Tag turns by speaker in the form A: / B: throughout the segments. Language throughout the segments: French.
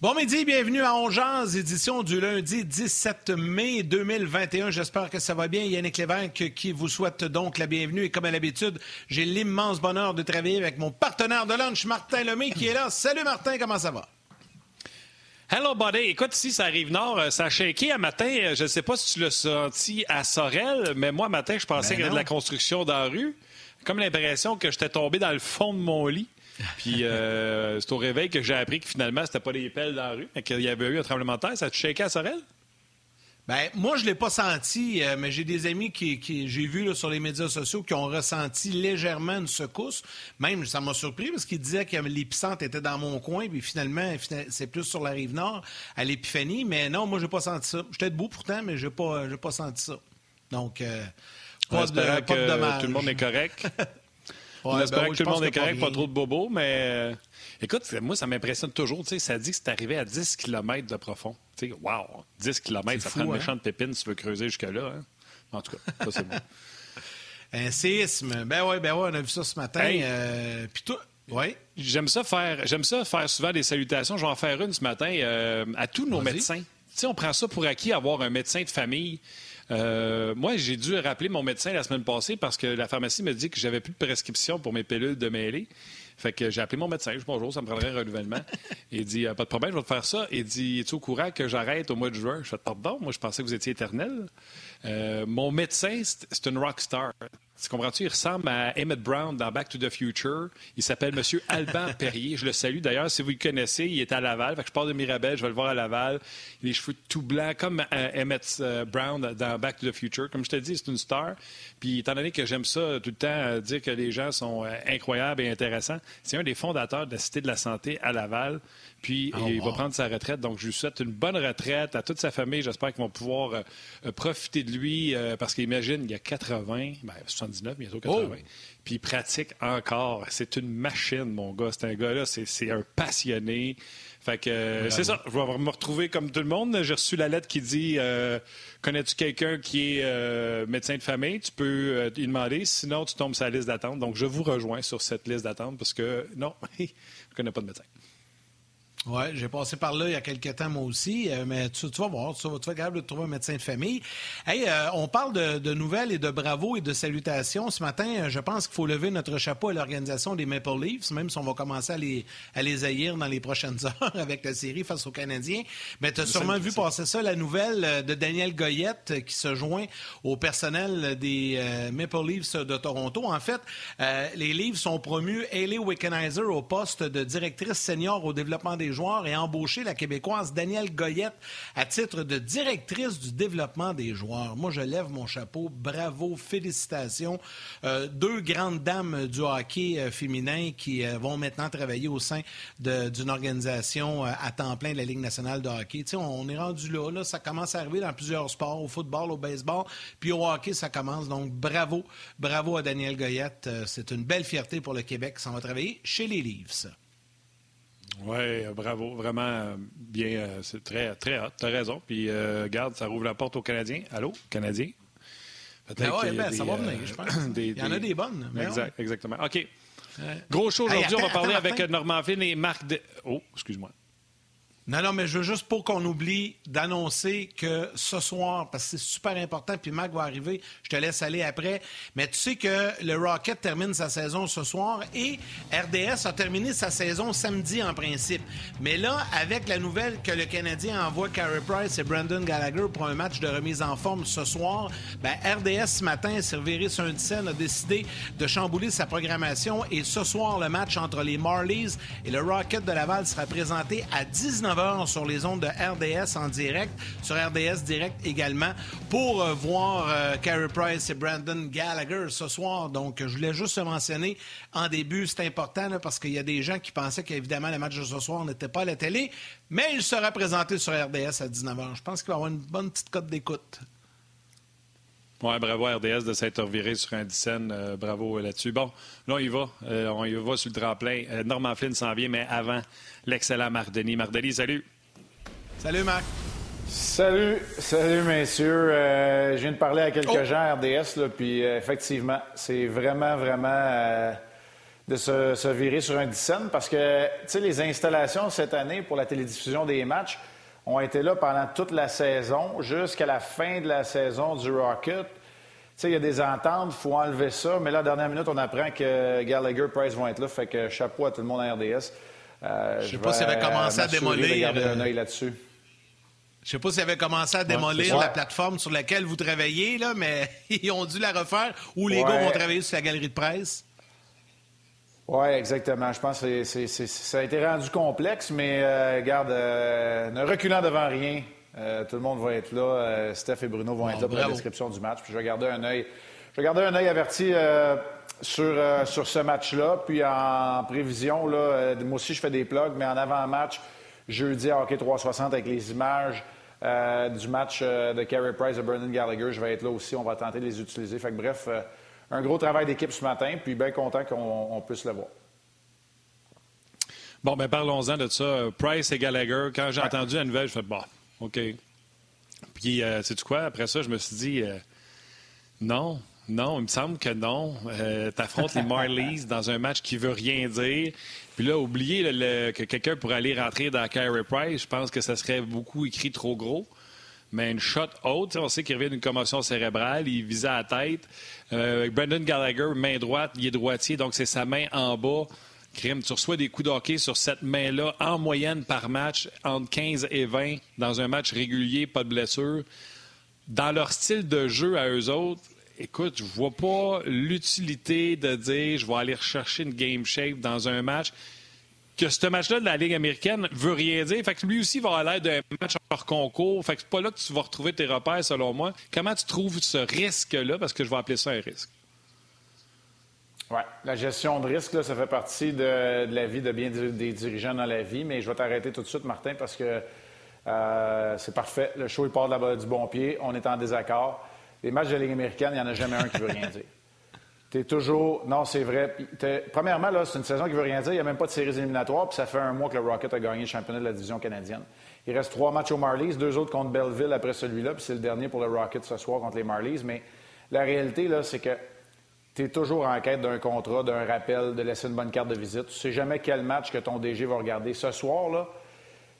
A: Bon midi, bienvenue à Ongeance, édition du lundi 17 mai 2021. J'espère que ça va bien. Yannick Lévesque qui vous souhaite donc la bienvenue. Et comme à l'habitude, j'ai l'immense bonheur de travailler avec mon partenaire de lunch, Martin Lemay, qui est là. Salut Martin, comment ça va?
B: Hello, buddy. Écoute, ici, ça arrive nord. Euh, ça a shaké à matin. Euh, je ne sais pas si tu l'as senti à Sorel, mais moi, matin, je pensais ben qu'il y avait de la construction dans la rue. Comme l'impression que j'étais tombé dans le fond de mon lit. Puis euh, c'est au réveil que j'ai appris que finalement, c'était pas des pelles dans la rue, qu'il y avait eu un tremblement de terre. Ça te shaké à Sorel?
A: Ben, moi, je ne l'ai pas senti, euh, mais j'ai des amis qui, j'ai vu sur les médias sociaux qui ont ressenti légèrement une secousse. Même, ça m'a surpris parce qu'ils disaient que l'épicentre était dans mon coin, puis finalement, c'est plus sur la rive nord, à l'Épiphanie. Mais non, moi, j'ai pas senti ça. J'étais debout pourtant, mais j'ai pas, pas senti ça. Donc, euh,
B: pas, de, pas de dommage. Tout le monde est correct. On espère ben que tout le monde est correct, pas, trop de bobos, mais euh, écoute, moi, ça m'impressionne toujours. Ça dit que c'est arrivé à 10 km de profond. sais, wow! 10 km, ça prend une hein? méchante pépine si tu veux creuser jusque-là. Hein. En tout cas, ça, c'est bon.
A: Un séisme. Ben oui, ben ouais, on a vu ça ce matin. Euh, puis toi, oui.
B: J'aime ça faire, j'aime ça faire souvent des salutations. Je vais en faire une ce matin euh, à tous nos médecins. On prend ça pour acquis, avoir un médecin de famille. Euh, moi, j'ai dû rappeler mon médecin la semaine passée parce que la pharmacie me dit que j'avais plus de prescription pour mes pilules de mêlée. Fait que j'ai appelé mon médecin. Je dis bonjour, ça me prendrait un renouvellement. Il dit pas de problème, je vais te faire ça. Il dit es-tu au courant que j'arrête au mois de juin? Je fais pardon, moi je pensais que vous étiez éternel. Euh, mon médecin, c'est une rock star. Tu comprends-tu? Il ressemble à Emmett Brown dans Back to the Future. Il s'appelle M. Alban Perrier. Je le salue d'ailleurs. Si vous le connaissez, il est à Laval. Fait que je pars de Mirabel, je vais le voir à Laval. Il a les cheveux tout blancs, comme euh, Emmett euh, Brown dans Back to the Future. Comme je te dis, c'est une star. Puis étant donné que j'aime ça tout le temps, dire que les gens sont incroyables et intéressants, c'est un des fondateurs de la Cité de la Santé à Laval. Puis oh, il va prendre sa retraite. Donc, je lui souhaite une bonne retraite à toute sa famille. J'espère qu'ils vont pouvoir euh, euh, profiter de lui euh, parce qu'imagine, il y a 80, ben, 79, bientôt 80. Puis il pratique encore. C'est une machine, mon gars. C'est un gars-là, c'est un passionné. Fait que c'est ça. Je vais me retrouver comme tout le monde. J'ai reçu la lettre qui dit Connais-tu quelqu'un qui est médecin de famille? Tu peux lui demander. Sinon, tu tombes sur la liste d'attente. Donc, je vous rejoins sur cette liste d'attente parce que non, je ne connais pas de médecin.
A: Oui, j'ai passé par là il y a quelques temps, moi aussi. Euh, mais tu, vas voir, tu vas, tu vas capable de trouver un médecin de famille. Hey, euh, on parle de, nouvelles et de bravo et de salutations. Ce matin, euh, je pense qu'il faut lever notre chapeau à l'organisation des Maple Leafs, même si on va commencer à les, à les haïr dans les prochaines heures avec la série face aux Canadiens. Mais tu as sûrement vu passer ça, la nouvelle de Daniel Goyette qui se joint au personnel des Maple Leafs de Toronto. En fait, les Leafs ont promu Hayley Wickenheiser au poste de directrice senior au développement des joueurs et embauché la Québécoise Danielle Goyette à titre de directrice du développement des joueurs. Moi, je lève mon chapeau. Bravo, félicitations. Euh, deux grandes dames du hockey euh, féminin qui euh, vont maintenant travailler au sein d'une organisation à temps plein de la Ligue nationale de hockey. sais, on est rendu là, là. Ça commence à arriver dans plusieurs sports, au football, au baseball, puis au hockey, ça commence. Donc, bravo. Bravo à Danielle Goyette. C'est une belle fierté pour le Québec. Ça va travailler chez les Leafs.
B: Oui, bravo. Vraiment bien. Euh, c'est très, très hot. Tu as raison. Puis, euh, garde, ça rouvre la porte aux Canadiens. Allô, Canadiens?
A: Peut-être ben ben, ça va venir, je pense. Euh, Il y en a des bonnes.
B: Exact, Exactement. OK. Gros show aujourd'hui. on va parler avec Normand Finn et Marc. De... Oh, excuse-moi.
A: Non, non, mais je veux juste pour qu'on oublie d'annoncer que ce soir, parce que c'est super important, puis Mac va arriver, je te laisse aller après, mais tu sais que le Rocket termine sa saison ce soir et RDS a terminé sa saison samedi en principe. Mais là, avec la nouvelle que le Canadien envoie Carey Price et Brandon Gallagher pour un match de remise en forme ce soir, ben RDS ce matin, Cervéris Saint-Dicen a décidé de chambouler sa programmation et ce soir, le match entre les Marlies et le Rocket de Laval sera présenté à 19 sur les ondes de RDS en direct, sur RDS Direct également, pour euh, voir euh, Carey Price et Brandon Gallagher ce soir. Donc, je voulais juste mentionner en début, c'est important parce qu'il y a des gens qui pensaient qu'évidemment le match de ce soir n'était pas à la télé, mais il sera présenté sur RDS à 19h. Je pense qu'il va avoir une bonne petite cote d'écoute.
B: Bravo RDS de s'être reviré sur un euh, bravo là-dessus. Bon, là, on y va. on y va sur le tremplin. Norman Flynn s'en vient, mais avant, l'excellent Mardeni. Mardeni, salut.
A: Salut, Marc.
C: Salut, salut, messieurs. Euh, je viens de parler à quelques oh. gens RDS, là, puis euh, effectivement, c'est vraiment, vraiment. Euh, de se, virer sur un dixaine parce que, tu sais, les installations cette année pour la télédiffusion des matchs ont été là pendant toute la saison, jusqu'à la fin de la saison du Rocket. Tu sais, il y a des ententes, il faut enlever ça. Mais là, dernière minute, on apprend que Gallagher Price vont être là. Fait que chapeau à tout le monde à RDS.
A: Euh, je ne sais pas s'il avait commencé à démolir.
C: un œil là-dessus.
A: Je sais pas s'ils avaient commencé à démolir la plateforme sur laquelle vous travaillez, là, mais ils ont dû la refaire ou les gars vont travailler sur la galerie de presse.
C: Oui, exactement. Je pense que ça a été rendu complexe, mais euh, regarde, euh, ne reculant devant rien, euh, tout le monde va être là. Steph et Bruno vont être là pour la description du match. Puis je vais garder un œil. Je vais un œil averti sur, sur ce match-là. Puis en prévision, là, moi aussi je fais des plugs, mais en avant-match, jeudi à Hockey 360 avec les images. Euh, du match euh, de Carey Price et Brendan Gallagher. Je vais être là aussi. On va tenter de les utiliser. Fait bref, euh, un gros travail d'équipe ce matin, puis bien content qu'on puisse le voir.
B: Bon, ben parlons-en de ça. Price et Gallagher, quand j'ai entendu la nouvelle, je fais bon, OK. Puis, sais-tu quoi? Après ça, je me suis dit non, non, il me semble que non. tu affrontes les Marlies dans un match qui veut rien dire. Puis là, oublier que quelqu'un pourrait aller rentrer dans Kyrie Price, je pense que ça serait beaucoup écrit trop gros. Mais une shot haute, on sait qu'il revient d'une commotion cérébrale, il visait à la tête. Euh, Brendan Gallagher, main droite, il est droitier, donc c'est sa main en bas. Crime, tu reçois des coups d'hockey sur cette main-là, en moyenne par match, entre 15 et 20, dans un match régulier, pas de blessure. Dans leur style de jeu à eux autres, écoute, je vois pas l'utilité de dire je vais aller rechercher une game shape dans un match. Que ce match-là de la Ligue américaine veut rien dire. Fait que lui aussi va aller d'un match hors concours. Fait que c'est pas là que tu vas retrouver tes repères, selon moi. Comment tu trouves ce risque-là? Parce que je vais appeler ça un risque.
C: Oui, la gestion de risque, ça fait partie de, la vie de bien des dirigeants dans la vie. Mais je vais t'arrêter tout de suite, Martin, parce que euh, c'est parfait. Le show, il part du bon pied. On est en désaccord. Les matchs de la Ligue américaine, il n'y en a jamais un qui veut rien dire. Tu es toujours. Non, c'est vrai. Premièrement, là, c'est une saison qui veut rien dire. Il n'y a même pas de séries éliminatoires. Puis ça fait un mois que le Rocket a gagné le championnat de la division canadienne. Il reste trois matchs aux Marlies, deux autres contre Belleville après celui-là. Puis c'est le dernier pour le Rocket ce soir contre les Marlies. Mais la réalité, là, c'est que tu es toujours en quête d'un contrat, d'un rappel, de laisser une bonne carte de visite. Tu sais jamais quel match que ton DG va regarder. Ce soir, là,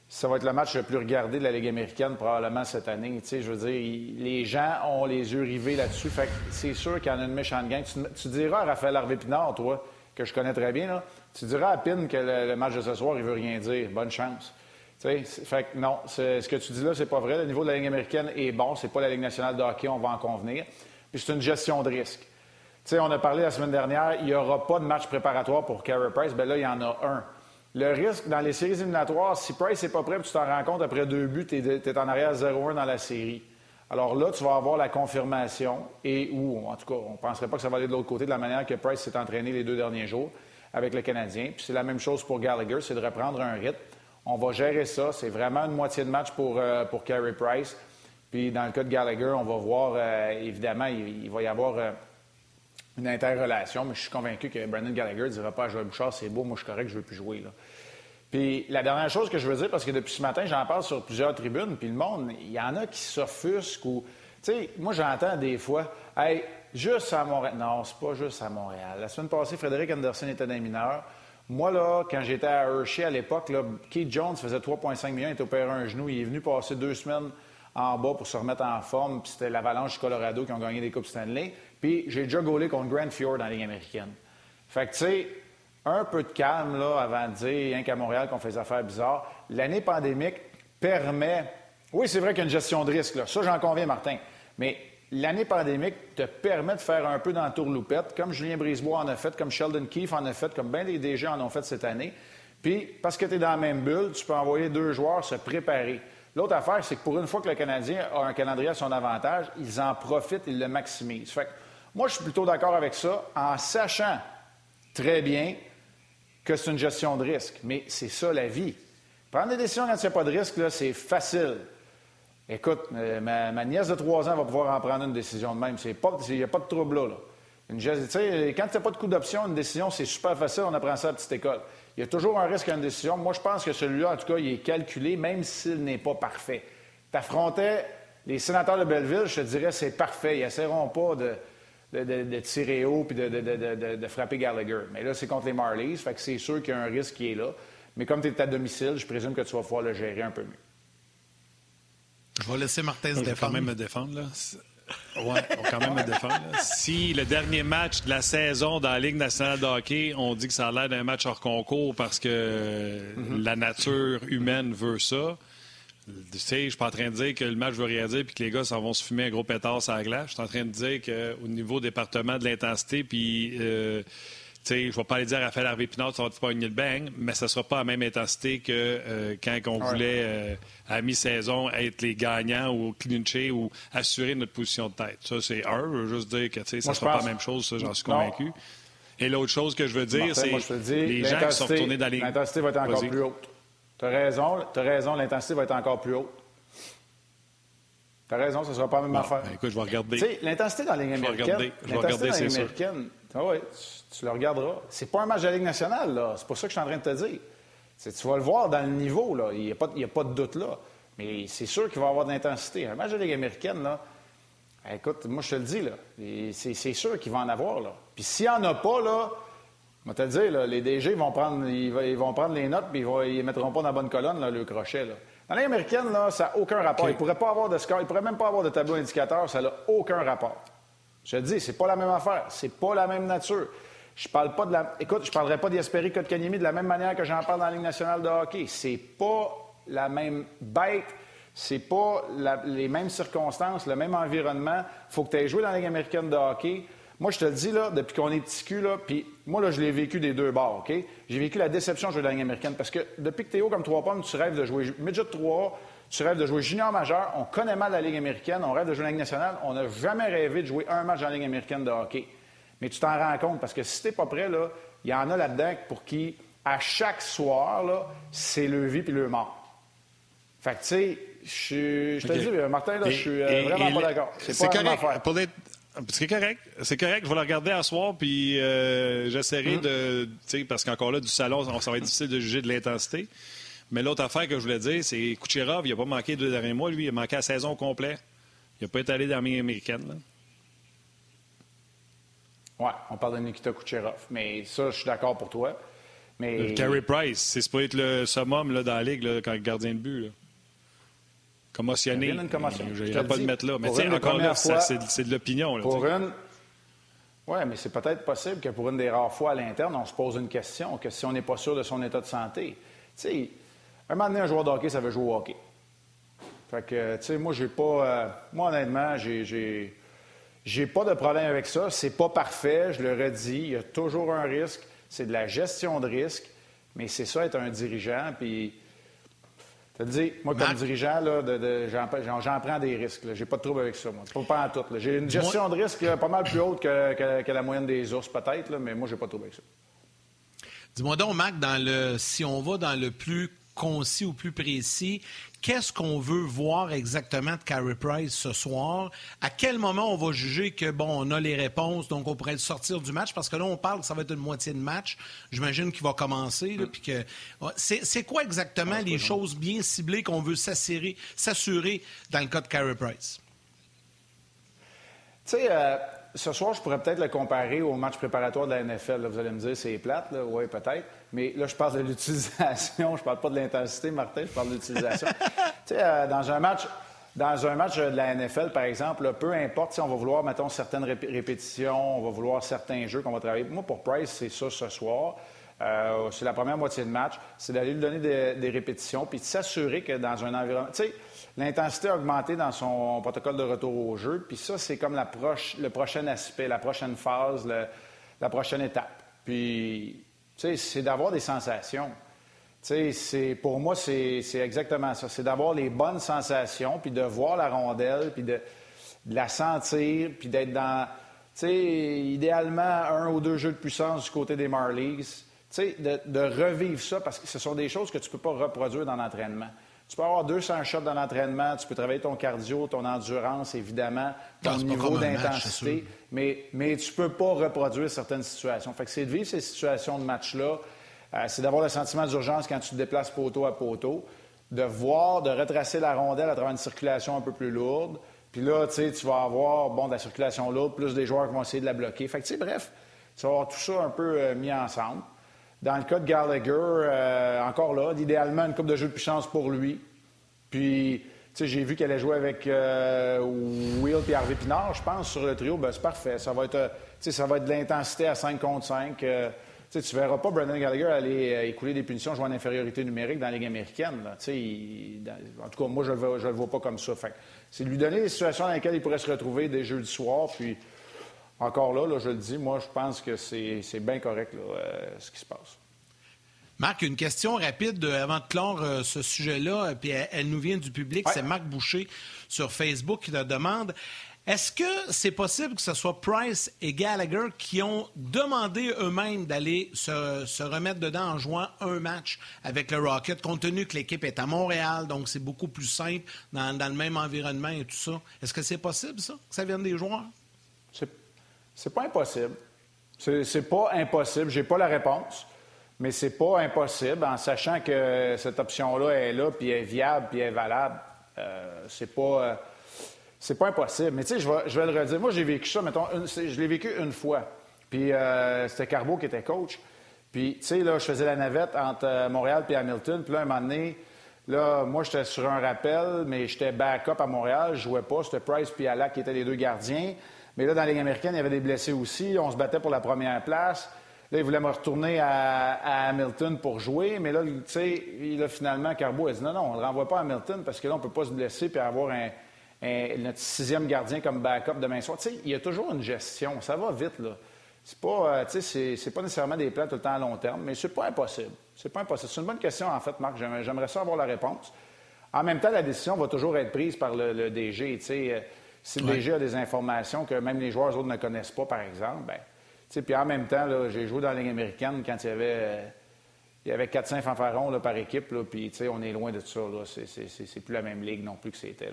C: ça va être le match le plus regardé de la Ligue américaine probablement cette année. Tu sais, je veux dire, les gens ont les yeux rivés là-dessus. Fait c'est sûr qu'il y en a une méchante gang. Tu, diras à Raphaël Harvey-Pinard, toi, que je connais très bien, là, tu diras à Pin que le, match de ce soir, il veut rien dire. Bonne chance. Tu sais, fait que non, ce que tu dis là, c'est pas vrai. Le niveau de la Ligue américaine est bon. C'est pas la Ligue nationale de hockey, on va en convenir. Puis c'est une gestion de risque. Tu sais, on a parlé la semaine dernière, il n'y aura pas de match préparatoire pour Carey Price. Bien là, il y en a un. Le risque dans les séries éliminatoires, si Price n'est pas prêt, tu t'en rends compte après deux buts, tu es, en arrière 0-1 dans la série. Alors là, tu vas avoir la confirmation et où, en tout cas, on ne penserait pas que ça va aller de l'autre côté de la manière que Price s'est entraîné les deux derniers jours avec le Canadien. Puis c'est la même chose pour Gallagher, c'est de reprendre un rythme. On va gérer ça. C'est vraiment une moitié de match pour, euh, Carey Price. Puis dans le cas de Gallagher, on va voir, euh, évidemment, il, va y avoir euh, une interrelation, mais je suis convaincu que Brandon Gallagher ne dira pas à Joël Bouchard, c'est beau, moi je suis correct, je veux plus jouer. Là. Puis la dernière chose que je veux dire, parce que depuis ce matin, j'en parle sur plusieurs tribunes, puis le monde, il y en a qui s'offusquent ou. Tu sais, moi j'entends des fois, hey, juste à Montréal. Non, c'est pas juste à Montréal. La semaine passée, Frédéric Anderson était dans les mineurs. Moi, là, quand j'étais à Hershey à l'époque, Keith Jones faisait 3,5 millions, il était opéré un genou, il est venu passer deux semaines en bas pour se remettre en forme, puis c'était l'Avalanche du Colorado qui ont gagné des Coupes Stanley. Puis j'ai déjà gaulé contre Grand Fjord dans la Ligue américaine. Fait que, tu sais, un peu de calme là, avant de dire, rien qu'à Montréal, qu'on fait des affaires bizarres. L'année pandémique permet. Oui, c'est vrai qu'il y a une gestion de risque, là. Ça, j'en conviens, Martin. Mais l'année pandémique te permet de faire un peu dans tourloupette, comme Julien Brisebois en a fait, comme Sheldon Keefe en a fait, comme bien des DG en ont fait cette année. Puis, parce que tu es dans la même bulle, tu peux envoyer deux joueurs se préparer. L'autre affaire, c'est que pour une fois que le Canadien a un calendrier à son avantage, ils en profitent, ils le maximisent. Fait que moi, je suis plutôt d'accord avec ça, en sachant très bien que c'est une gestion de risque. Mais c'est ça la vie. Prendre des décisions quand il n'y a pas de risque, c'est facile. Écoute, euh, ma, nièce de 3 ans va pouvoir en prendre une décision de même. Il n'y a pas de trouble là. Une, quand tu n'as pas de coup d'option, une décision, c'est super facile. On apprend ça à la petite école. Il y a toujours un risque à une décision. Moi, je pense que celui-là, en tout cas, il est calculé, même s'il n'est pas parfait. Tu affrontais les sénateurs de Belleville, je te dirais, c'est parfait. Ils n'essaieront pas de, de, tirer haut puis de, frapper Gallagher. Mais là, c'est contre les Marlies, fait que c'est sûr qu'il y a un risque qui est là. Mais comme tu es à domicile, je présume que tu vas pouvoir le gérer un peu mieux.
A: Je vais laisser Martin se défendre.
B: quand même me défendre, là. Oui, quand même me défendre. Si le dernier match de la saison dans la Ligue nationale de hockey, on dit que ça a l'air d'un match hors concours parce que mm-hmm. la nature humaine veut ça, tu sais, je suis pas en train de dire que le match veut rien dire puis que les gars s'en vont se fumer un gros pétard sur la glace. Je suis en train de dire qu'au niveau département de l'intensité, puis, euh, tu sais, je vais pas aller dire à Raphaël Harvey Pinard, ça va te pogner le bang, mais ça sera pas à la même intensité que euh, quand on voulait, euh, à mi-saison, être les gagnants ou clincher ou assurer notre position de tête. Ça, c'est un. Je veux juste dire que, tu sais, ça sera pas la même chose, ça, j'en suis convaincu. Et l'autre chose que je veux dire, c'est les gens qui sont retournés dans les...
C: L'intensité va être encore plus haute. Tu as raison, raison, l'intensité va être encore plus haute. Tu as raison, ce ne sera pas la même affaire.
B: Ben, écoute, je vais regarder.
C: Tu sais, l'intensité dans la Ligue américaine. L'intensité dans la Ligue américaine, ah ouais, tu, le regarderas. C'est pas un match de la Ligue nationale, là. C'est pas ça que je suis en train de te dire. tu vas le voir dans le niveau, là. Il n'y a, a, pas de doute là. Mais c'est sûr qu'il va y avoir de l'intensité. Un match de la Ligue américaine, là, écoute, moi, je te le dis, là. C'est sûr qu'il va en avoir, là. Puis s'il n'y en a pas, là, je vais te le dire, les DG vont prendre, ils, vont prendre les notes puis ils ne mettront pas dans la bonne colonne le crochet. Dans les américaine, là, ça n'a aucun rapport. Ils ne pourraient pas avoir de score, ils ne pourraient même pas avoir de tableau indicateur, ça n'a aucun rapport. Je te dis, c'est pas la même affaire, c'est pas la même nature. Je parle pas de la. Écoute, je parlerai pas d'Yasperi Kotkaniemi de la même manière que j'en parle dans la Ligue nationale de hockey. C'est pas la même bête, c'est pas les mêmes circonstances, le même environnement. Il faut que tu aies joué dans la Ligue américaine de hockey. Moi, je te le dis, là, depuis qu'on est petit cul, là, puis moi, là, je l'ai vécu des deux bords, OK? J'ai vécu la déception de jouer dans la Ligue américaine parce que depuis que tu es haut comme trois pommes, tu rêves de jouer midget 3, tu rêves de jouer junior majeur, on connaît mal la Ligue américaine, on rêve de jouer la Ligue nationale, on n'a jamais rêvé de jouer un match dans la Ligue américaine de hockey. Mais tu t'en rends compte parce que si t'es pas prêt, là, il y en a là-dedans pour qui, à chaque soir, là, c'est le vie puis le mort. Fait que, tu sais, je, te dis, Martin, là, je suis euh, vraiment pas d'accord. C'est pas la affaire.
B: C'est correct. C'est correct. Je vais le regarder à soir, puis euh, j'essaierai mm. de. Tu sais, parce qu'encore là, du salon, ça va être difficile de juger de l'intensité. Mais l'autre affaire que je voulais dire, c'est Kucherov, il n'a pas manqué deux derniers mois, lui. Il a manqué la saison complète. Il n'a pas été allé dans la américaine. Là.
C: Ouais, on parle de Nikita Kucherov. Mais ça, je suis d'accord pour toi. Mais...
B: Carey Price, c'est supposé être le summum là, dans la ligue là, quand le gardien de but. Là commotionné. Je ne pas le mettre là. Mais tiens, encore là, c'est de l'opinion.
C: Pour une. Oui, mais c'est peut-être possible que pour une des rares fois à l'interne, on se pose une question, que si on n'est pas sûr de son état de santé. Tu sais, un moment donné, un joueur de hockey, ça veut jouer au hockey. Fait que, tu sais, moi, j'ai pas. Euh, moi, honnêtement, j'ai. J'ai pas de problème avec ça. C'est pas parfait, je le redis. Il y a toujours un risque. C'est de la gestion de risque. Mais c'est ça, être un dirigeant. Puis te dis, moi, comme dirigeant, j'en prends des risques. J'ai pas de trouble avec ça, moi. Pas, en tout. J'ai une gestion de risque pas mal plus haute que, la moyenne des ours, peut-être, mais moi, j'ai pas de trouble avec ça.
A: Dis-moi donc, Mac, dans le, si on va dans le plus concis ou plus précis, qu'est-ce qu'on veut voir exactement de Carey Price ce soir? À quel moment on va juger que, bon, on a les réponses, donc on pourrait le sortir du match? Parce que là, on parle que ça va être une moitié de match. J'imagine qu'il va commencer. Mm. que... C'est quoi exactement ah, les choses bien ciblées qu'on veut s'assurer dans le cas de Carey Price?
C: Tu sais, euh, ce soir, je pourrais peut-être le comparer au match préparatoire de la NFL. vous allez me dire, c'est plate, oui, peut-être. Mais là, je parle de l'utilisation. Je parle pas de l'intensité, Martin, je parle de l'utilisation. tu sais, euh, dans un match. Dans un match de la NFL, par exemple, peu importe si on va vouloir, mettons, certaines répétitions, on va vouloir certains jeux qu'on va travailler. Moi, pour Price, c'est ça ce soir. Euh, c'est la première moitié de match. C'est d'aller lui donner des, répétitions puis de s'assurer que dans un environnement. Tu sais, l'intensité a augmenté dans son protocole de retour au jeu. Puis ça, c'est comme le prochain aspect, la prochaine phase, la prochaine étape. Puis c'est d'avoir des sensations. C'est, pour moi, c'est, exactement ça. C'est d'avoir les bonnes sensations, puis de voir la rondelle, puis de, la sentir, puis d'être dans, idéalement, un ou deux jeux de puissance du côté des Marlies. De, de revivre ça, parce que ce sont des choses que tu ne peux pas reproduire dans l'entraînement. Tu peux avoir 200 shots dans l'entraînement, tu peux travailler ton cardio, ton endurance, évidemment, ton niveau d'intensité, mais, mais tu ne peux pas reproduire certaines situations. Fait que c'est de vivre ces situations de match-là, euh, c'est d'avoir le sentiment d'urgence quand tu te déplaces poteau à poteau, de voir, de retracer la rondelle à travers une circulation un peu plus lourde, Puis là, tu sais, tu vas avoir, bon, de la circulation là, plus des joueurs qui vont essayer de la bloquer. Fait que, tu sais, bref, tu vas avoir tout ça un peu euh, mis ensemble. Dans le cas de Gallagher, euh, encore là, idéalement, une coupe de jeu de puissance pour lui. Puis, tu sais, j'ai vu qu'elle allait jouer avec euh, Will et Harvey Pinard, je pense, sur le trio. Ben, c'est parfait. Ça va être, ça va être de l'intensité à 5 contre 5. tu ne verras pas Brendan Gallagher aller écouler des punitions jouer en infériorité numérique dans la Ligue américaine. en tout cas, moi, je ne le, vois pas comme ça. c'est lui donner des situations dans lesquelles il pourrait se retrouver des jeux du soir. Puis, encore là, je le dis, moi, je pense que c'est bien correct euh, ce qui se passe.
A: Marc, une question rapide avant de clore euh, ce sujet-là, euh, puis elle, nous vient du public. C'est Marc Boucher sur Facebook qui te demande est-ce que c'est possible que ce soit Price et Gallagher qui ont demandé eux-mêmes d'aller se, remettre dedans en jouant un match avec le Rocket, compte tenu que l'équipe est à Montréal, donc c'est beaucoup plus simple dans, dans, le même environnement et tout ça? Est-ce que c'est possible, ça, que ça vienne des joueurs?
C: C'est pas impossible. C'est pas impossible. J'ai pas la réponse, mais c'est pas impossible en sachant que cette option-là est là, puis est viable, puis est valable. Euh, c'est pas. Euh, c'est pas impossible. Mais tu sais, je vais, le redire. Moi, j'ai vécu ça, mettons, je l'ai vécu une fois. Puis euh, c'était Carbo qui était coach. Puis, tu sais, là, je faisais la navette entre Montréal et Hamilton. Puis là, un moment donné, là, moi, j'étais sur un rappel, mais j'étais back-up à Montréal. Je jouais pas. C'était Price puis Alak qui étaient les deux gardiens. Mais là, dans la Ligue américaine, il y avait des blessés aussi. On se battait pour la première place. Là, il voulait me retourner à, Hamilton pour jouer. Mais là, tu sais, finalement, Carbo a dit non, non, on ne le renvoie pas à Hamilton parce que là, on ne peut pas se blesser et avoir notre sixième gardien comme backup demain soir. Tu sais, il y a toujours une gestion. Ça va vite, là. C'est pas, euh, c'est pas nécessairement des plans tout le temps à long terme, mais c'est pas impossible. C'est pas impossible. C'est une bonne question, en fait, Marc. J'aimerais ça avoir la réponse. En même temps, la décision va toujours être prise par le, le DG. Tu sais, euh, si le DG a des informations que même les joueurs autres ne connaissent pas, par exemple, ben, puis en même temps, j'ai joué dans la Ligue américaine quand il y avait, il y avait 400 fanfarons par équipe, puis on est loin de ça. C'est plus la même ligue non plus que c'était.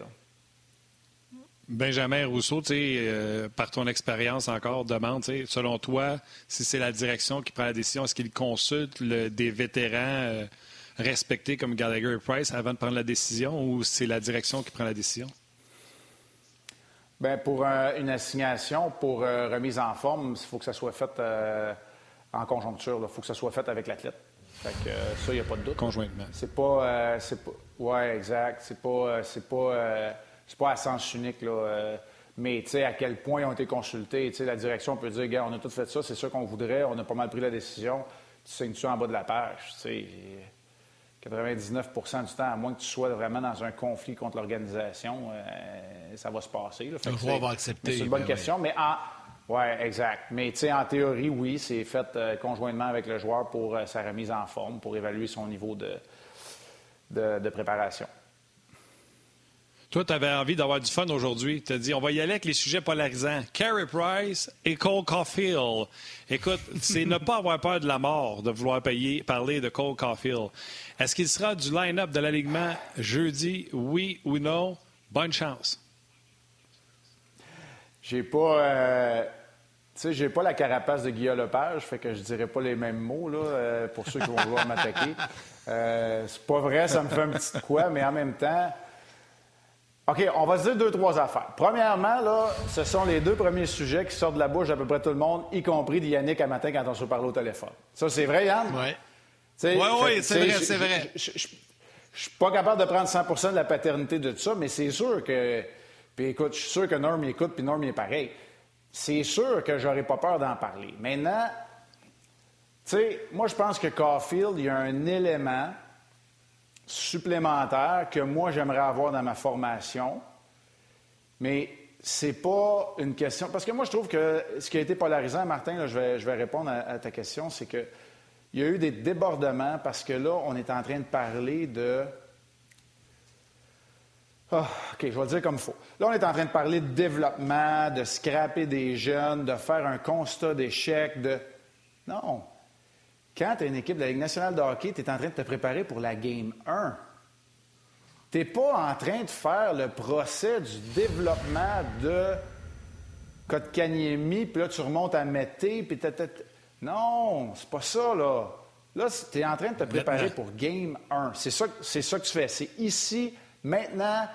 B: Benjamin Rousseau, euh, par ton expérience encore, demande, selon toi, si c'est la direction qui prend la décision, est-ce qu'il consulte des vétérans euh, respectés comme Gallagher et Price avant de prendre la décision ou c'est la direction qui prend la décision?
C: Bien, pour une assignation, pour euh, remise en forme, il faut que ça soit fait euh, en conjoncture. Il faut que ça soit fait avec l'athlète. Fait que euh, ça, il n'y a pas de doute.
B: Conjointement.
C: C'est pas. c'est pas ouais, exact. C'est pas. c'est pas. c'est pas à sens unique, là. mais, tu sais, à quel point ils ont été consultés. Tu sais, la direction peut dire, gars, on a tout fait ça, c'est ça qu'on voudrait, on a pas mal pris la décision. Tu signes-tu en bas de la page? Tu sais. 99% du temps, à moins que tu sois vraiment dans un conflit contre l'organisation, euh, ça va se passer.
A: Le joueur va accepter.
C: C'est une bonne ben question, mais en... Oui, exact. Mais tu sais, en théorie, oui, c'est fait euh, conjointement avec le joueur pour euh, sa remise en forme, pour évaluer son niveau de, de préparation.
B: Toi, tu avais envie d'avoir du fun aujourd'hui. Tu as dit, on va y aller avec les sujets polarisants. Carey Price et Cole Caulfield. Écoute, c'est ne pas avoir peur de la mort de vouloir payer, parler de Cole Caulfield. Est-ce qu'il sera du line-up de l'alignement jeudi, oui ou non? Bonne chance.
C: J'ai pas. Euh, tu sais, j'ai pas la carapace de Guillaume Lepage, fait que je dirais pas les mêmes mots là, euh, pour ceux qui vont vouloir m'attaquer. Euh, c'est pas vrai, ça me fait un petit quoi, mais en même temps, OK, on va se dire deux, trois affaires. Premièrement, là, ce sont les deux premiers sujets qui sortent de la bouche d'à peu près tout le monde, y compris d'Yannick à matin quand on se parle au téléphone. Ça, c'est vrai, Yann?
A: Oui. Oui, oui, c'est vrai, c'est vrai.
C: Je suis pas capable de prendre 100% de la paternité de ça, mais c'est sûr que. Puis écoute, je suis sûr que Norm écoute, puis Norm est pareil. C'est sûr que j'aurais pas peur d'en parler. Maintenant, tu sais, moi, je pense que Caulfield, il y a un élément supplémentaire que moi, j'aimerais avoir dans ma formation. Mais c'est pas une question. Parce que moi, je trouve que ce qui a été polarisant, Martin, je, vais, je, vais, répondre à, ta question, c'est qu'il y a eu des débordements parce que là, on est en train de parler de. Ah, OK, je vais le dire comme il faut. Là, on est en train de parler de développement, de scraper des jeunes, de faire un constat d'échec, de. Non. Quand tu as une équipe de la Ligue nationale de hockey, tu es en train de te préparer pour la Game 1. Tu n'es pas en train de faire le procès du développement de Kotkaniemi, puis là, tu remontes à Mété, puis Non, c'est pas ça, là. Là, tu es en train de te préparer pour Game 1. C'est ça, ça que tu fais. C'est ici, maintenant,